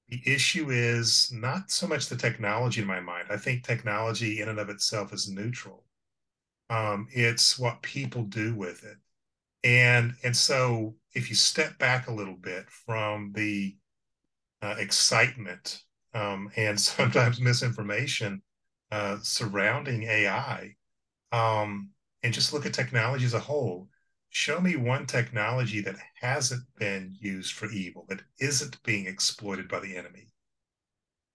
The issue is not so much the technology in my mind. I think technology in and of itself is neutral. Um, it's what people do with it. And and so if you step back a little bit from the uh, excitement um, and sometimes misinformation uh, surrounding AI, um, and just look at technology as a whole, show me one technology that hasn't been used for evil, that isn't being exploited by the enemy.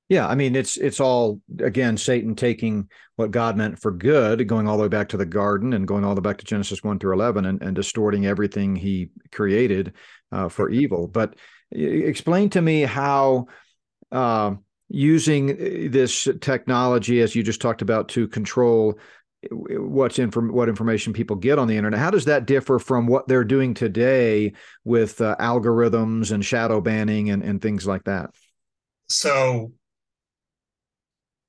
Yeah, I mean it's it's all again Satan taking what God meant for good, going all the way back to the garden and going all the way back to Genesis one through eleven, and, and distorting everything He created uh, for evil. But explain to me how uh, using this technology, as you just talked about, to control what's inform- what information people get on the internet how does that differ from what they're doing today with uh, algorithms and shadow banning and, and things like that so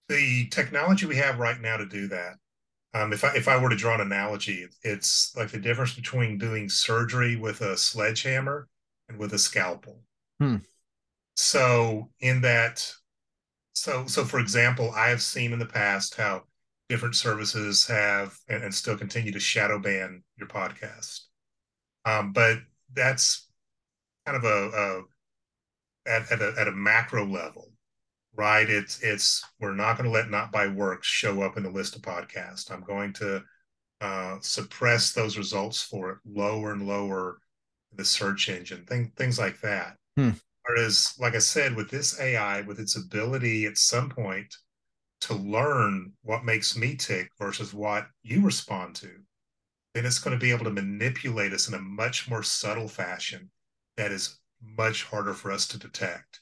the technology we have right now to do that um, if I if I were to draw an analogy, it's like the difference between doing surgery with a sledgehammer and with a scalpel. Hmm. So in that, so so for example, I have seen in the past how different services have and, and still continue to shadow ban your podcast. Um, but that's kind of a, a at, at a at a macro level, right? It's it's we're not going to let not by works show up in the list of podcasts. I'm going to uh, suppress those results for it lower and lower the search engine, thing, things like that. Hmm. Whereas, like I said, with this AI, with its ability at some point to learn what makes me tick versus what you respond to, then it's going to be able to manipulate us in a much more subtle fashion that is much harder for us to detect.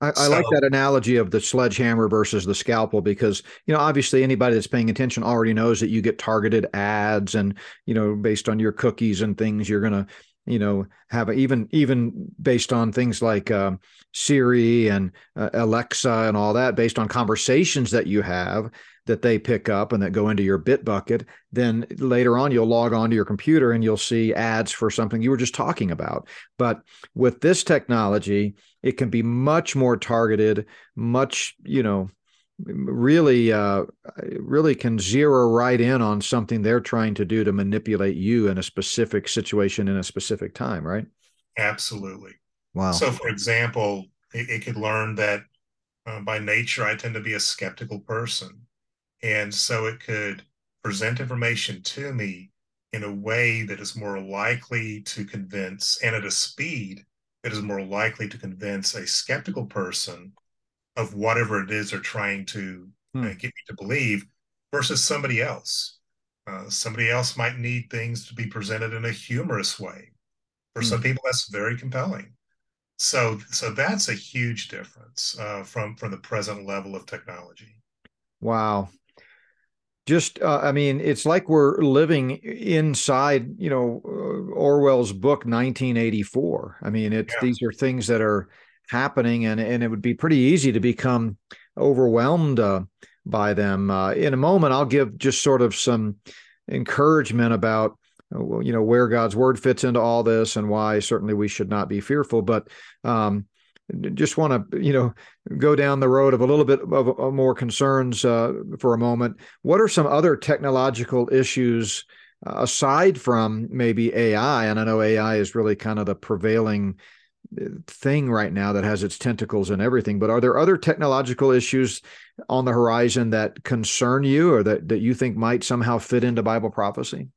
I, I like that analogy of the sledgehammer versus the scalpel because you know obviously anybody that's paying attention already knows that you get targeted ads and you know based on your cookies and things you're gonna you know have a, even even based on things like um, Siri and uh, Alexa and all that based on conversations that you have that they pick up and that go into your bit bucket then later on you'll log on to your computer and you'll see ads for something you were just talking about. But with this technology it can be much more targeted much you know really uh, really can zero right in on something they're trying to do to manipulate you in a specific situation in a specific time right? Absolutely. Wow. So for example it, it could learn that uh, by nature i tend to be a skeptical person. And so it could present information to me in a way that is more likely to convince and at a speed that is more likely to convince a skeptical person of whatever it is they're trying to uh, hmm. uh, get me to believe versus somebody else. Uh, somebody else might need things to be presented in a humorous way. For hmm. some people, that's very compelling. So, so that's a huge difference uh, from from the present level of technology. Wow, just uh, i mean it's like we're living inside you know uh, orwell's book 1984 i mean it's yeah. these are things that are happening, and and it would be pretty easy to become overwhelmed uh, by them. Uh, in a moment, I'll give just sort of some encouragement about uh, you know where God's word fits into all this and why certainly we should not be fearful, but. Um, just want to you know go down the road of a little bit of, of more concerns uh, for a moment what are some other technological issues uh, aside from maybe AI, and I know AI is really kind of the prevailing uh, thing right now that has its tentacles in everything, but are there other technological issues on the horizon that concern you or that, that you think might somehow fit into Bible prophecy?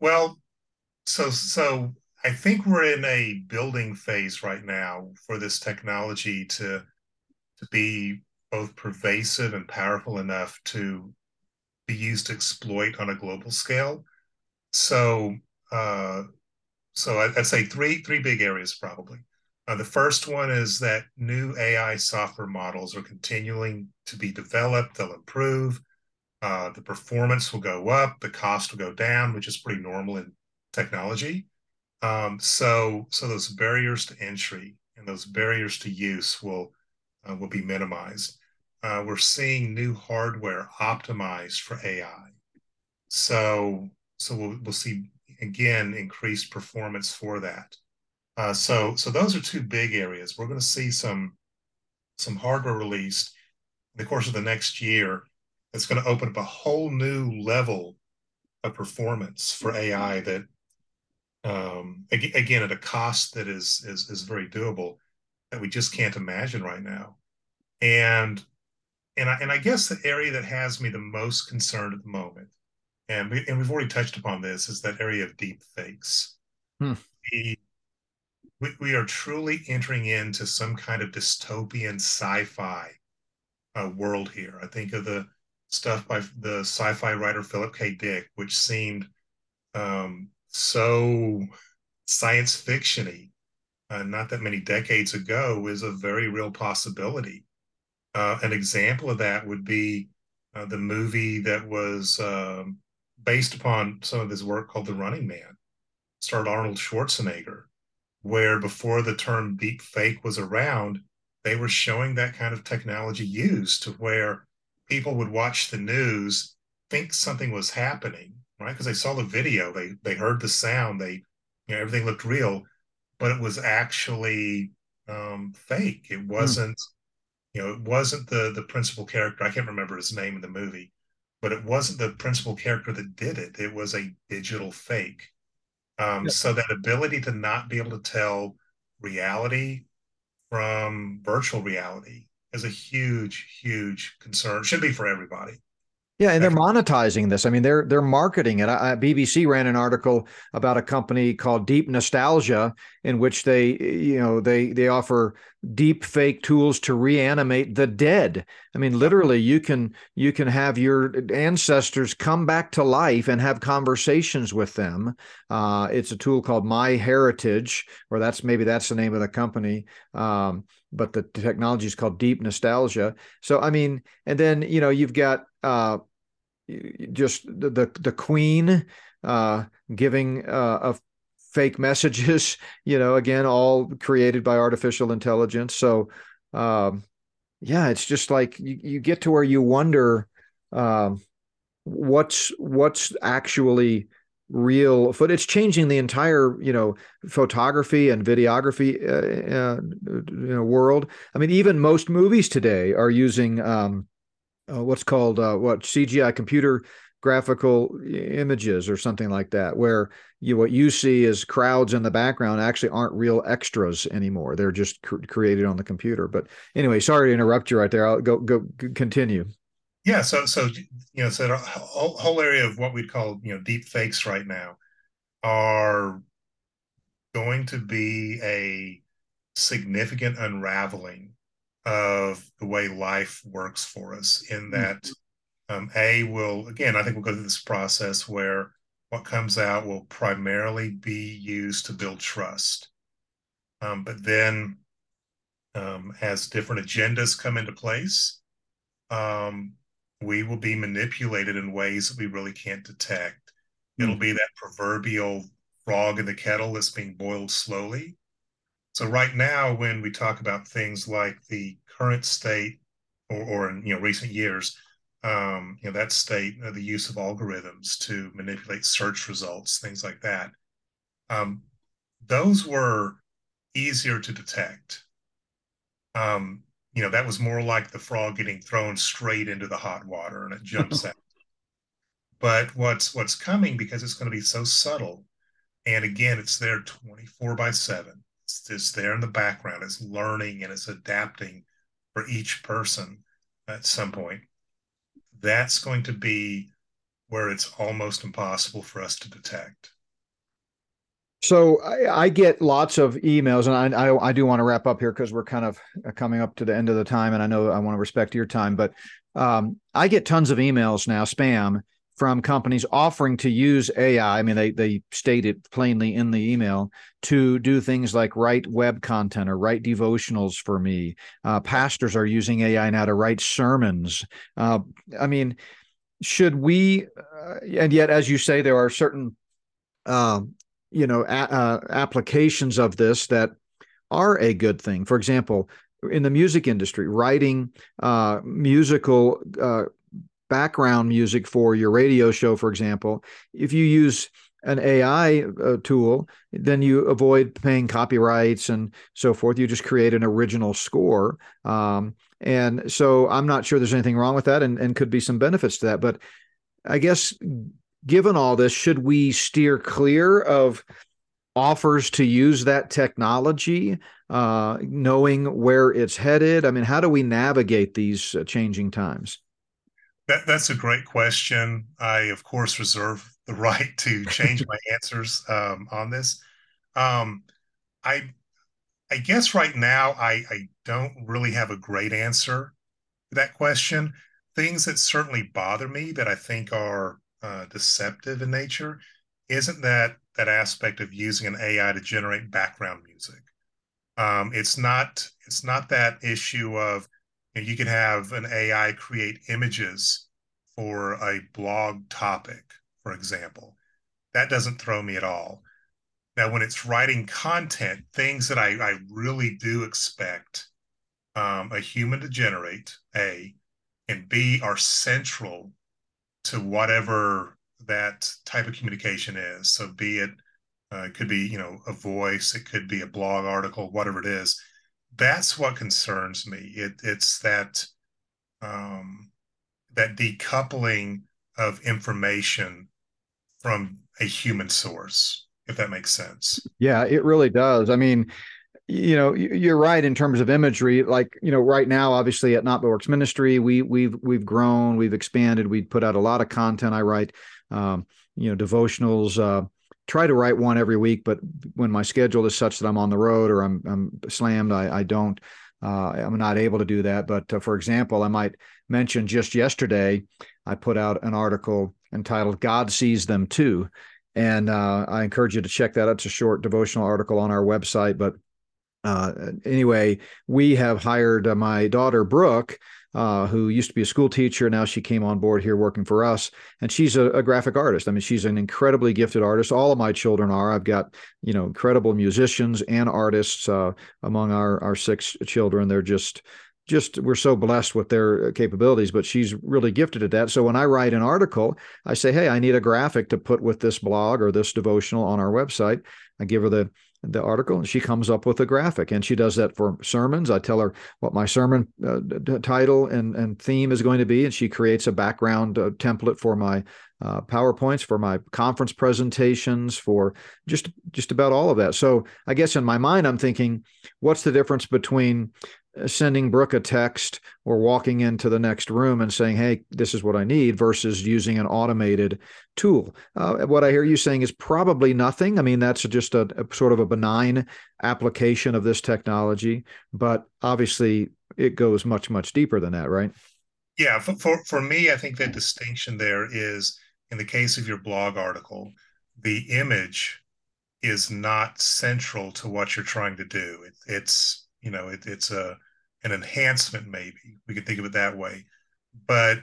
Well, so so I think we're in a building phase right now for this technology to to be both pervasive and powerful enough to be used to exploit on a global scale. So, uh, so I'd say three three big areas probably. Uh, the first one is that new AI software models are continuing to be developed. They'll improve. Uh, the performance will go up. The cost will go down, which is pretty normal in technology. Um, so, so those barriers to entry and those barriers to use will uh, will be minimized. Uh, we're seeing new hardware optimized for AI. So, so we'll, we'll see again increased performance for that. Uh, so, so those are two big areas. We're going to see some some hardware released in the course of the next year that's going to open up a whole new level of performance for AI that um, again at a cost that is is is very doable that we just can't imagine right now. And and I and I guess the area that has me the most concerned at the moment, and we and we've already touched upon this, is that area of deep fakes. Hmm. We, we are truly entering into some kind of dystopian sci-fi uh, world here. I think of the stuff by the sci-fi writer Philip K. Dick, which seemed um, so science fictiony uh, not that many decades ago is a very real possibility. Uh, an example of that would be uh, the movie that was um, based upon some of his work called The Running Man, starred Arnold Schwarzenegger, where before the term deep fake was around, they were showing that kind of technology used to where people would watch the news, think something was happening, right? Because they saw the video, they they heard the sound, they you know everything looked real, but it was actually um, fake. It hmm. wasn't, mm. you know, it wasn't the the principal character. I can't remember his name in the movie, but it wasn't the principal character that did it. It was a digital fake. Um. So that ability to not be able to tell reality from virtual reality is a huge, huge concern. Should be for everybody. Yeah, and they're monetizing this. I mean, they're they're marketing it. I, BBC ran an article about a company called Deep Nostalgia, in which they, you know, they they offer deep fake tools to reanimate the dead. I mean, literally, you can you can have your ancestors come back to life and have conversations with them. Uh, it's a tool called MyHeritage, or that's maybe that's the name of the company. Um, but the technology is called Deep Nostalgia. So, I mean, and then you know, you've got uh, just the the, the queen uh, giving uh, fake messages you know again all created by artificial intelligence. So um, yeah it's just like you, you get to where you wonder um, what's what's actually real but it's changing the entire you know photography and videography uh, uh, you know world. I mean even most movies today are using um, uh, what's called uh, what CGI computer graphical images or something like that, where you what you see is crowds in the background actually aren't real extras anymore. They're just cr- created on the computer. But anyway, sorry to interrupt you right there. I'll go go continue. Yeah, so so you know, so the whole, whole area of what we'd call you know deep fakes right now are going to be a significant unraveling of the way life works for us in hmm. that um, a will again i think we'll go through this process where what comes out will primarily be used to build trust um, but then um, as different agendas come into place um, we will be manipulated in ways that we really can't detect mm. it'll be that proverbial frog in the kettle that's being boiled slowly so right now, when we talk about things like the current state, or, or in you know recent years, um, you know that state, uh, the use of algorithms to manipulate search results, things like that, um, those were easier to detect. Um, you know that was more like the frog getting thrown straight into the hot water and it jumps out. But what's what's coming because it's going to be so subtle, and again, it's there 24 by 7. It's just there in the background. It's learning and it's adapting for each person at some point. That's going to be where it's almost impossible for us to detect. So I, I, get lots of emails, and I, I, I do want to wrap up here because we're kind of coming up to the end of the time, and I know I want to respect your time, but um, I get tons of emails now, spam from companies offering to use AI. I mean, they they state it plainly in the email to do things like write web content or write devotionals for me. Uh, pastors are using AI now to write sermons. Uh, I mean, should we? Uh, and yet, as you say, there are certain um, you know a, uh, applications of this that are a good thing. For example, in the music industry, writing uh, musical uh, background music for your radio show, for example, if you use an AI uh, tool, then you avoid paying copyrights and so forth. You just create an original score. Um, and so I'm not sure there's anything wrong with that and, and could be some benefits to that. But I guess given all this, should we steer clear of offers to use that technology, uh, knowing where it's headed? I mean, how do we navigate these uh, changing times? That, that's a great question. I, of course, reserve the right to change my answers um, on this. Um, I, I guess right now I, I don't really have a great answer to that question. Things that certainly bother me that I think are uh, deceptive in nature isn't that that aspect of using an AI to generate background music. Um, it's not it's not that issue of you, know, you can have an AI create images for a blog topic, for example. That doesn't throw me at all. Now, when it's writing content, things that I, I really do expect um, a human to generate, A, and B, are central to whatever that type of communication is. So be it, uh, it could be, you know, a voice, it could be a blog article, whatever it is. That's what concerns me. It, it's that um, that decoupling of information from a human source, if that makes sense. Yeah, it really does. I mean, you know you're right in terms of imagery like you know right now obviously at not by works ministry we we've we've grown we've expanded we put out a lot of content i write um, you know devotionals uh, try to write one every week but when my schedule is such that i'm on the road or i'm i'm slammed i, I don't uh, i'm not able to do that. But uh, for example i might mention just yesterday i put out an article entitled god sees them too. And uh, I encourage you to check that out. It's a short devotional article on our website, but uh, anyway, we have hired uh, my daughter Brooke, uh, who used to be a school teacher. Now she came on board here working for us, and she's a, a, graphic artist. I mean, she's an incredibly gifted artist. All of my children are. I've got you know incredible musicians and artists uh, among our our six children. They're just just we're so blessed with their capabilities but she's really gifted at that so when i write an article i say hey i need a graphic to put with this blog or this devotional on our website i give her the the article and she comes up with a graphic and she does that for sermons. I tell her what my sermon uh, title and, and theme is going to be and she creates a background uh, template for my uh, powerpoints for my conference presentations for just just about all of that. So i guess in my mind i'm thinking what's the difference between sending Brooke a text or walking into the next room and saying, "Hey, this is what I need," versus using an automated tool. Uh, what I hear you saying is probably nothing. I mean, that's just a, a, sort of a benign application of this technology, but obviously it goes much much deeper than that, right? Yeah, for for, for me, I think the distinction there is in the case of your blog article, the image is not central to what you're trying to do. It, it's you know it, it's a an enhancement maybe we could think of it that way. But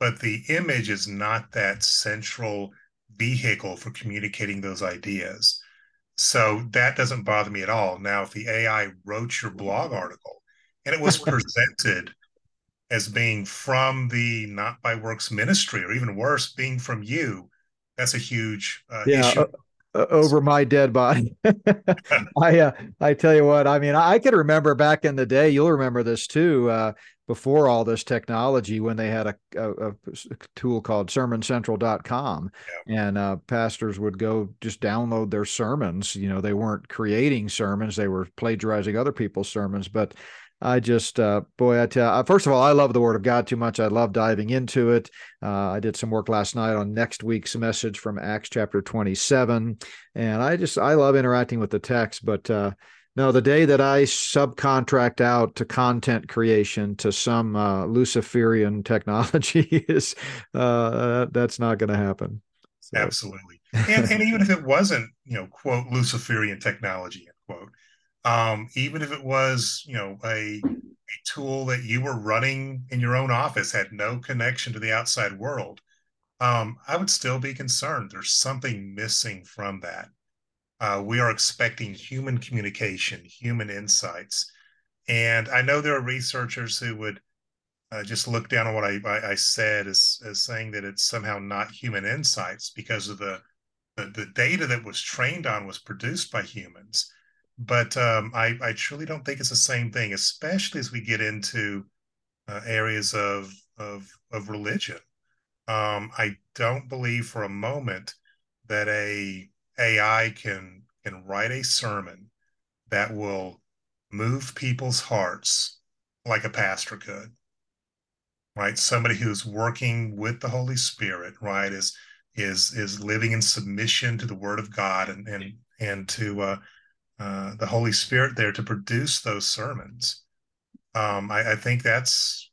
but the image is not that central vehicle for communicating those ideas. So that doesn't bother me at all. Now if the ai wrote your blog article and it was presented as being from the not by works ministry or even worse being from you that's a huge uh, yeah, issue over my dead body. I uh, I tell you what, I mean, I can remember back in the day. You'll remember this too. Uh, before all this technology when they had a, a, a tool called sermoncentral.com yeah. and uh, pastors would go just download their sermons you know they weren't creating sermons they were plagiarizing other people's sermons but I just, uh, boy, I tell. First of all, I love the Word of God too much. I love diving into it. Uh, I did some work last night on next week's message from Acts chapter twenty-seven, and I just, I love interacting with the text. But uh, no, the day that I subcontract out to content creation to some uh, Luciferian technology is uh, that's not going to happen. So. Absolutely, and and even if it wasn't, you know, quote Luciferian technology, end quote, um, even if it was, you know, a a tool that you were running in your own office had no connection to the outside world, um, I would still be concerned. There's something missing from that. Uh, we are expecting human communication, human insights. And I know there are researchers who would uh, just look down on what I, I, I, said as, as saying that it's somehow not human insights because of the, the, the data that was trained on was produced by humans. But um, I, I truly don't think it's the same thing, especially as we get into uh, areas of, of, of religion. Um, I don't believe for a moment that a AI can can write a sermon that will move people's hearts like a pastor could. Right? Somebody who's working with the Holy Spirit, right, is is is living in submission to the Word of God and and and to uh, uh, the Holy Spirit there to produce those sermons. Um, I, I think that's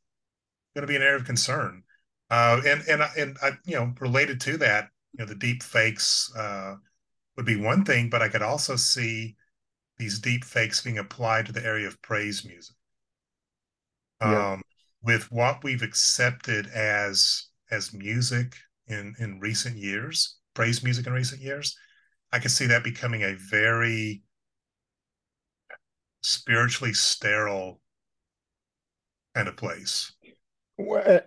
going to be an area of concern. Uh, and and and I, you know, related to that, you know, the deep fakes uh, would be one thing, but I could also see these deep fakes being applied to the area of praise music. Yeah. Um, with what we've accepted as as music in in recent years, praise music in recent years, I could see that becoming a very spiritually sterile kind of place.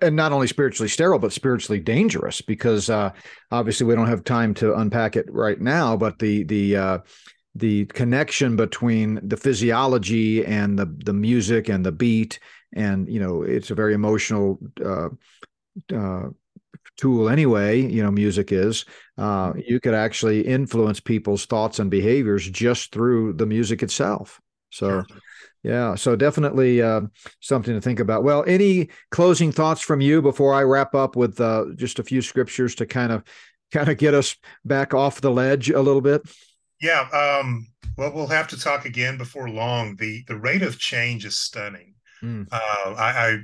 And not only spiritually sterile but spiritually dangerous because uh, obviously we don't have time to unpack it right now but the the uh, the connection between the physiology and the the music and the beat and you know it's a very emotional uh, uh tool anyway you know music is uh, you could actually influence people's thoughts and behaviors just through the music itself so sure. Yeah, so definitely uh, something to think about. Well, any closing thoughts from you before I wrap up with uh, just a few scriptures to kind of kind of get us back off the ledge a little bit? Yeah, um, well, we'll have to talk again before long. the The rate of change is stunning. Mm. Uh, I, I,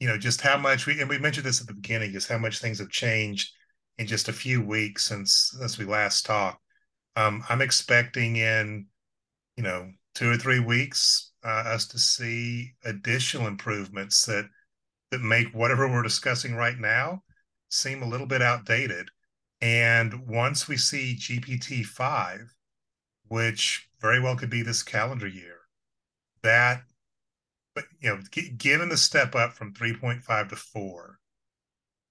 you know, just how much we and we mentioned this at the beginning, just how much things have changed in just a few weeks since since we last talked. Um, I'm expecting in, you know, two or three weeks uh, us to see additional improvements that that make whatever we're discussing right now seem a little bit outdated. And once we see GPT five, which very well could be this calendar year, that but you know, g- given the step up from 3.5 to 4,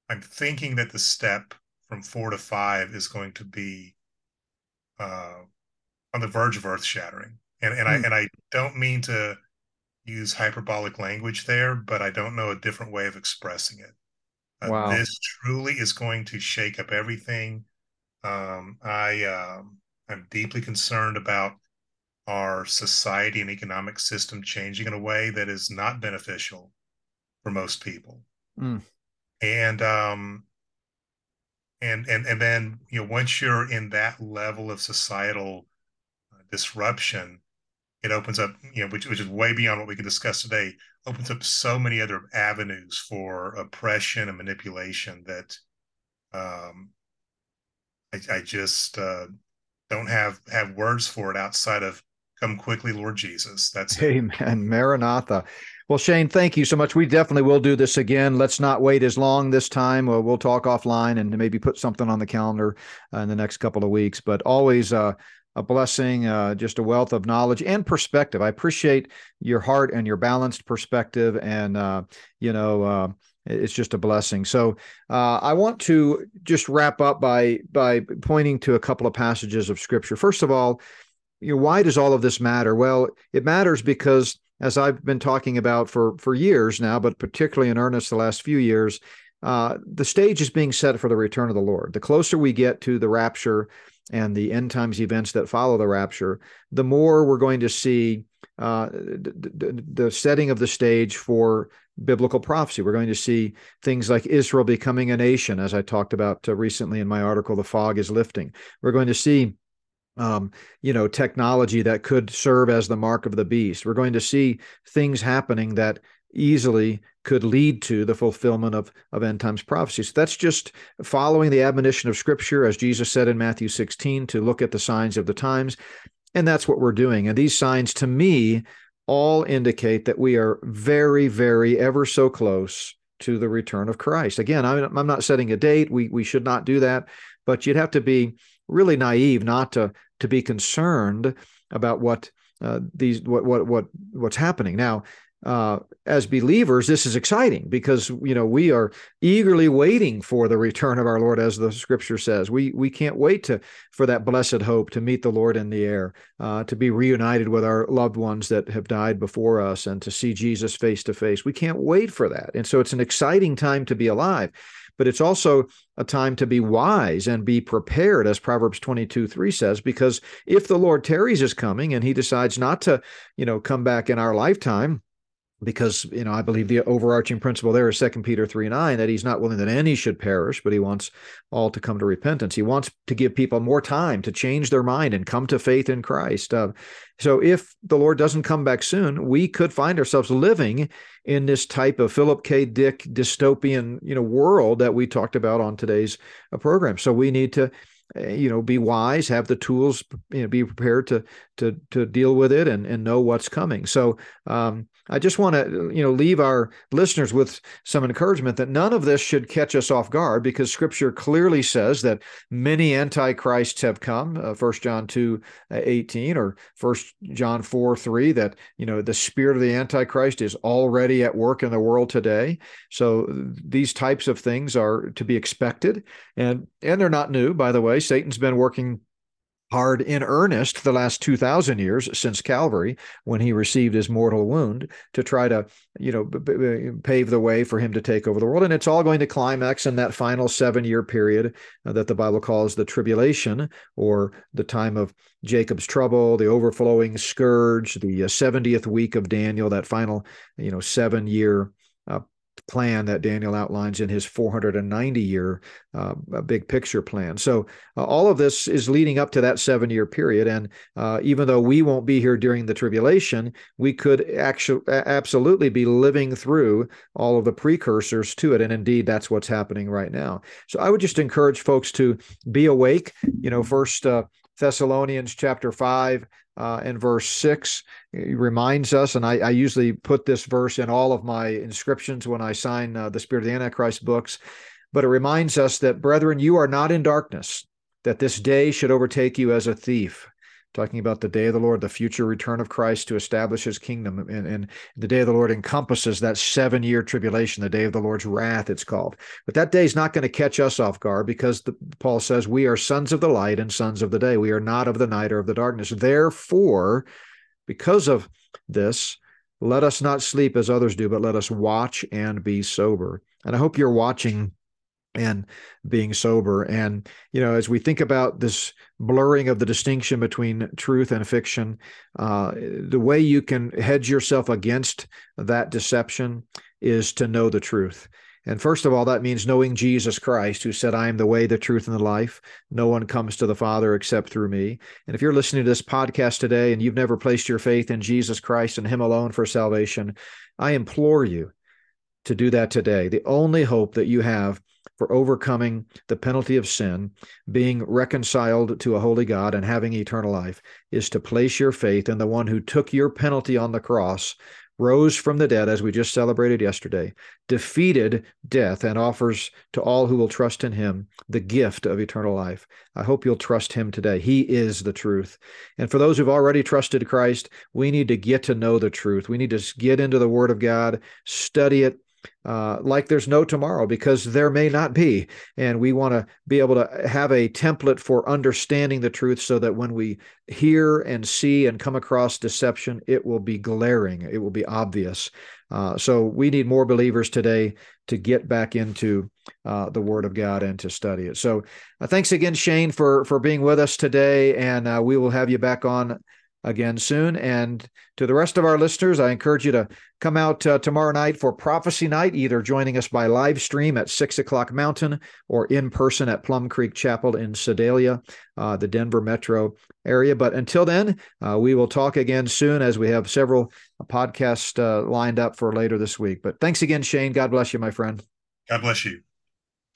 I'm thinking that the step from 4 to 5 is going to be uh, on the verge of earth shattering and and mm. I hmm. and I don't mean to use hyperbolic language there, but I don't know a different way of expressing it. Uh, wow. This truly is going to shake up everything. Um, I um, I'm deeply concerned about our society and economic system changing in a way that is not beneficial for most people. Mm. And um, and and and then you know once you're in that level of societal uh, disruption, it opens up, you know, which, which is way beyond what we can discuss today, opens up so many other avenues for oppression and manipulation that um, I, I just uh, don't have have words for it outside of "Come quickly, Lord Jesus." That's Amen. It. Maranatha. Well, Shane, thank you so much. We definitely will do this again. Let's not wait as long this time. We'll, we'll talk offline and maybe put something on the calendar uh, in the next couple of weeks. But always uh, a blessing, uh, just a wealth of knowledge and perspective. I appreciate your heart and your balanced perspective, and uh, you know, uh, it's just a blessing. So uh, I want to just wrap up by by pointing to a couple of passages of Scripture. First of all, you know, why does all of this matter? Well, it matters because as I've been talking about for for years now, but particularly in earnest the last few years, uh, the stage is being set for the return of the Lord. The closer we get to the rapture and the end times events that follow the rapture, the more we're going to see uh, the, the, setting of the stage for biblical prophecy. We're going to see things like Israel becoming a nation, as I talked about uh, recently in my article, The Fog is Lifting. We're going to see um, you know, technology that could serve as the mark of the beast. We're going to see things happening that easily could lead to the fulfillment of, of end times prophecy. So that's just following the admonition of Scripture, as Jesus said in Matthew 16, to look at the signs of the times. And that's what we're doing. And these signs, to me, all indicate that we are very, very, ever so close to the return of Christ. Again, I'm, I'm not setting a date. We, we should not do that. But you'd have to be really naive not to, to be concerned about what uh, these what what what what's happening now uh, as believers, this is exciting because you know we are eagerly waiting for the return of our Lord, as the Scripture says. We we can't wait to for that blessed hope to meet the Lord in the air, uh, to be reunited with our loved ones that have died before us, and to see Jesus face to face. We can't wait for that, and so it's an exciting time to be alive. But it's also a time to be wise and be prepared, as Proverbs 22 3 says, because if the Lord tarries is coming and he decides not to, you know, come back in our lifetime, because you know i believe the overarching principle there is second peter 3 9 that he's not willing that any should perish but he wants all to come to repentance. He wants to give people more time to change their mind and come to faith in christ. Uh, so if the lord doesn't come back soon we could find ourselves living in this type of philip k. Dick dystopian you know world that we talked about on today's uh, program. So we need to you know be wise have the tools you know be prepared to to to deal with it and and know what's coming so um I just want to, you know, leave our listeners with some encouragement that none of this should catch us off guard because Scripture clearly says that many antichrists have come. Uh, First John two uh, eighteen or First John four three that you know the spirit of the antichrist is already at work in the world today. So these types of things are to be expected, and and they're not new. By the way, Satan's been working hard in earnest the last 2000 years since calvary when he received his mortal wound to try to you know b- b- pave the way for him to take over the world. And it's all going to climax in that final 7 year period uh, that the bible calls the tribulation or the time of jacob's trouble the overflowing scourge the uh, 70th week of daniel that final you know 7 year uh, plan that Daniel outlines in his 490 year uh, big picture plan. So, uh, all of this is leading up to that seven year period. And uh, even though we won't be here during the tribulation, we could actually absolutely be living through all of the precursors to it. And indeed, that's what's happening right now. So, I would just encourage folks to be awake. You know, first, uh, Thessalonians chapter 5 uh, and verse 6 reminds us, and I, I, usually put this verse in all of my inscriptions when I sign uh, the Spirit of the Antichrist books, but it reminds us that, brethren, you are not in darkness, that this day should overtake you as a thief talking about the day of the Lord, the future return of Christ to establish his kingdom. And, and the day of the Lord encompasses that seven year tribulation, the day of the Lord's wrath, it's called. But that day is not going to catch us off guard because the, Paul says we are sons of the light and sons of the day. We are not of the night or of the darkness. Therefore, because of this, let us not sleep as others do, but let us watch and be sober. And I hope you're watching and being sober. And, you know, as we think about this blurring of the distinction between truth and fiction, uh, the way you can hedge yourself against that deception is to know the truth. And first of all, that means knowing Jesus Christ, who said, I am the way, the truth, and the life. No one comes to the Father except through me. And if you're listening to this podcast today and you've never placed your faith in Jesus Christ and Him alone for salvation, I implore you to do that today. The only hope that you have for overcoming the penalty of sin, being reconciled to a holy God, and having eternal life is to place your faith in the one who took your penalty on the cross, rose from the dead, as we just celebrated yesterday, defeated death, and offers to all who will trust in him the gift of eternal life. I hope you'll trust him today. He is the truth. And for those who've already trusted Christ, we need to get to know the truth. We need to get into the Word of God, study it uh, like there's no tomorrow because there may not be. And we want to be able to have a template for understanding the truth so that when we hear and see and come across deception, it will be glaring, it will be obvious. Uh, so we need more believers today to get back into uh, the Word of God and to study it. So uh, thanks again, Shane, for for being with us today, and uh, we will have you back on again soon. And to the rest of our listeners, I encourage you to come out uh, tomorrow night for Prophecy Night, either joining us by live stream at six o'clock Mountain or in person at Plum Creek Chapel in Sedalia, uh, the Denver metro area. But until then, uh, we will talk again soon as we have several podcasts uh, lined up for later this week. But thanks again, Shane. God bless you, my friend. God bless you.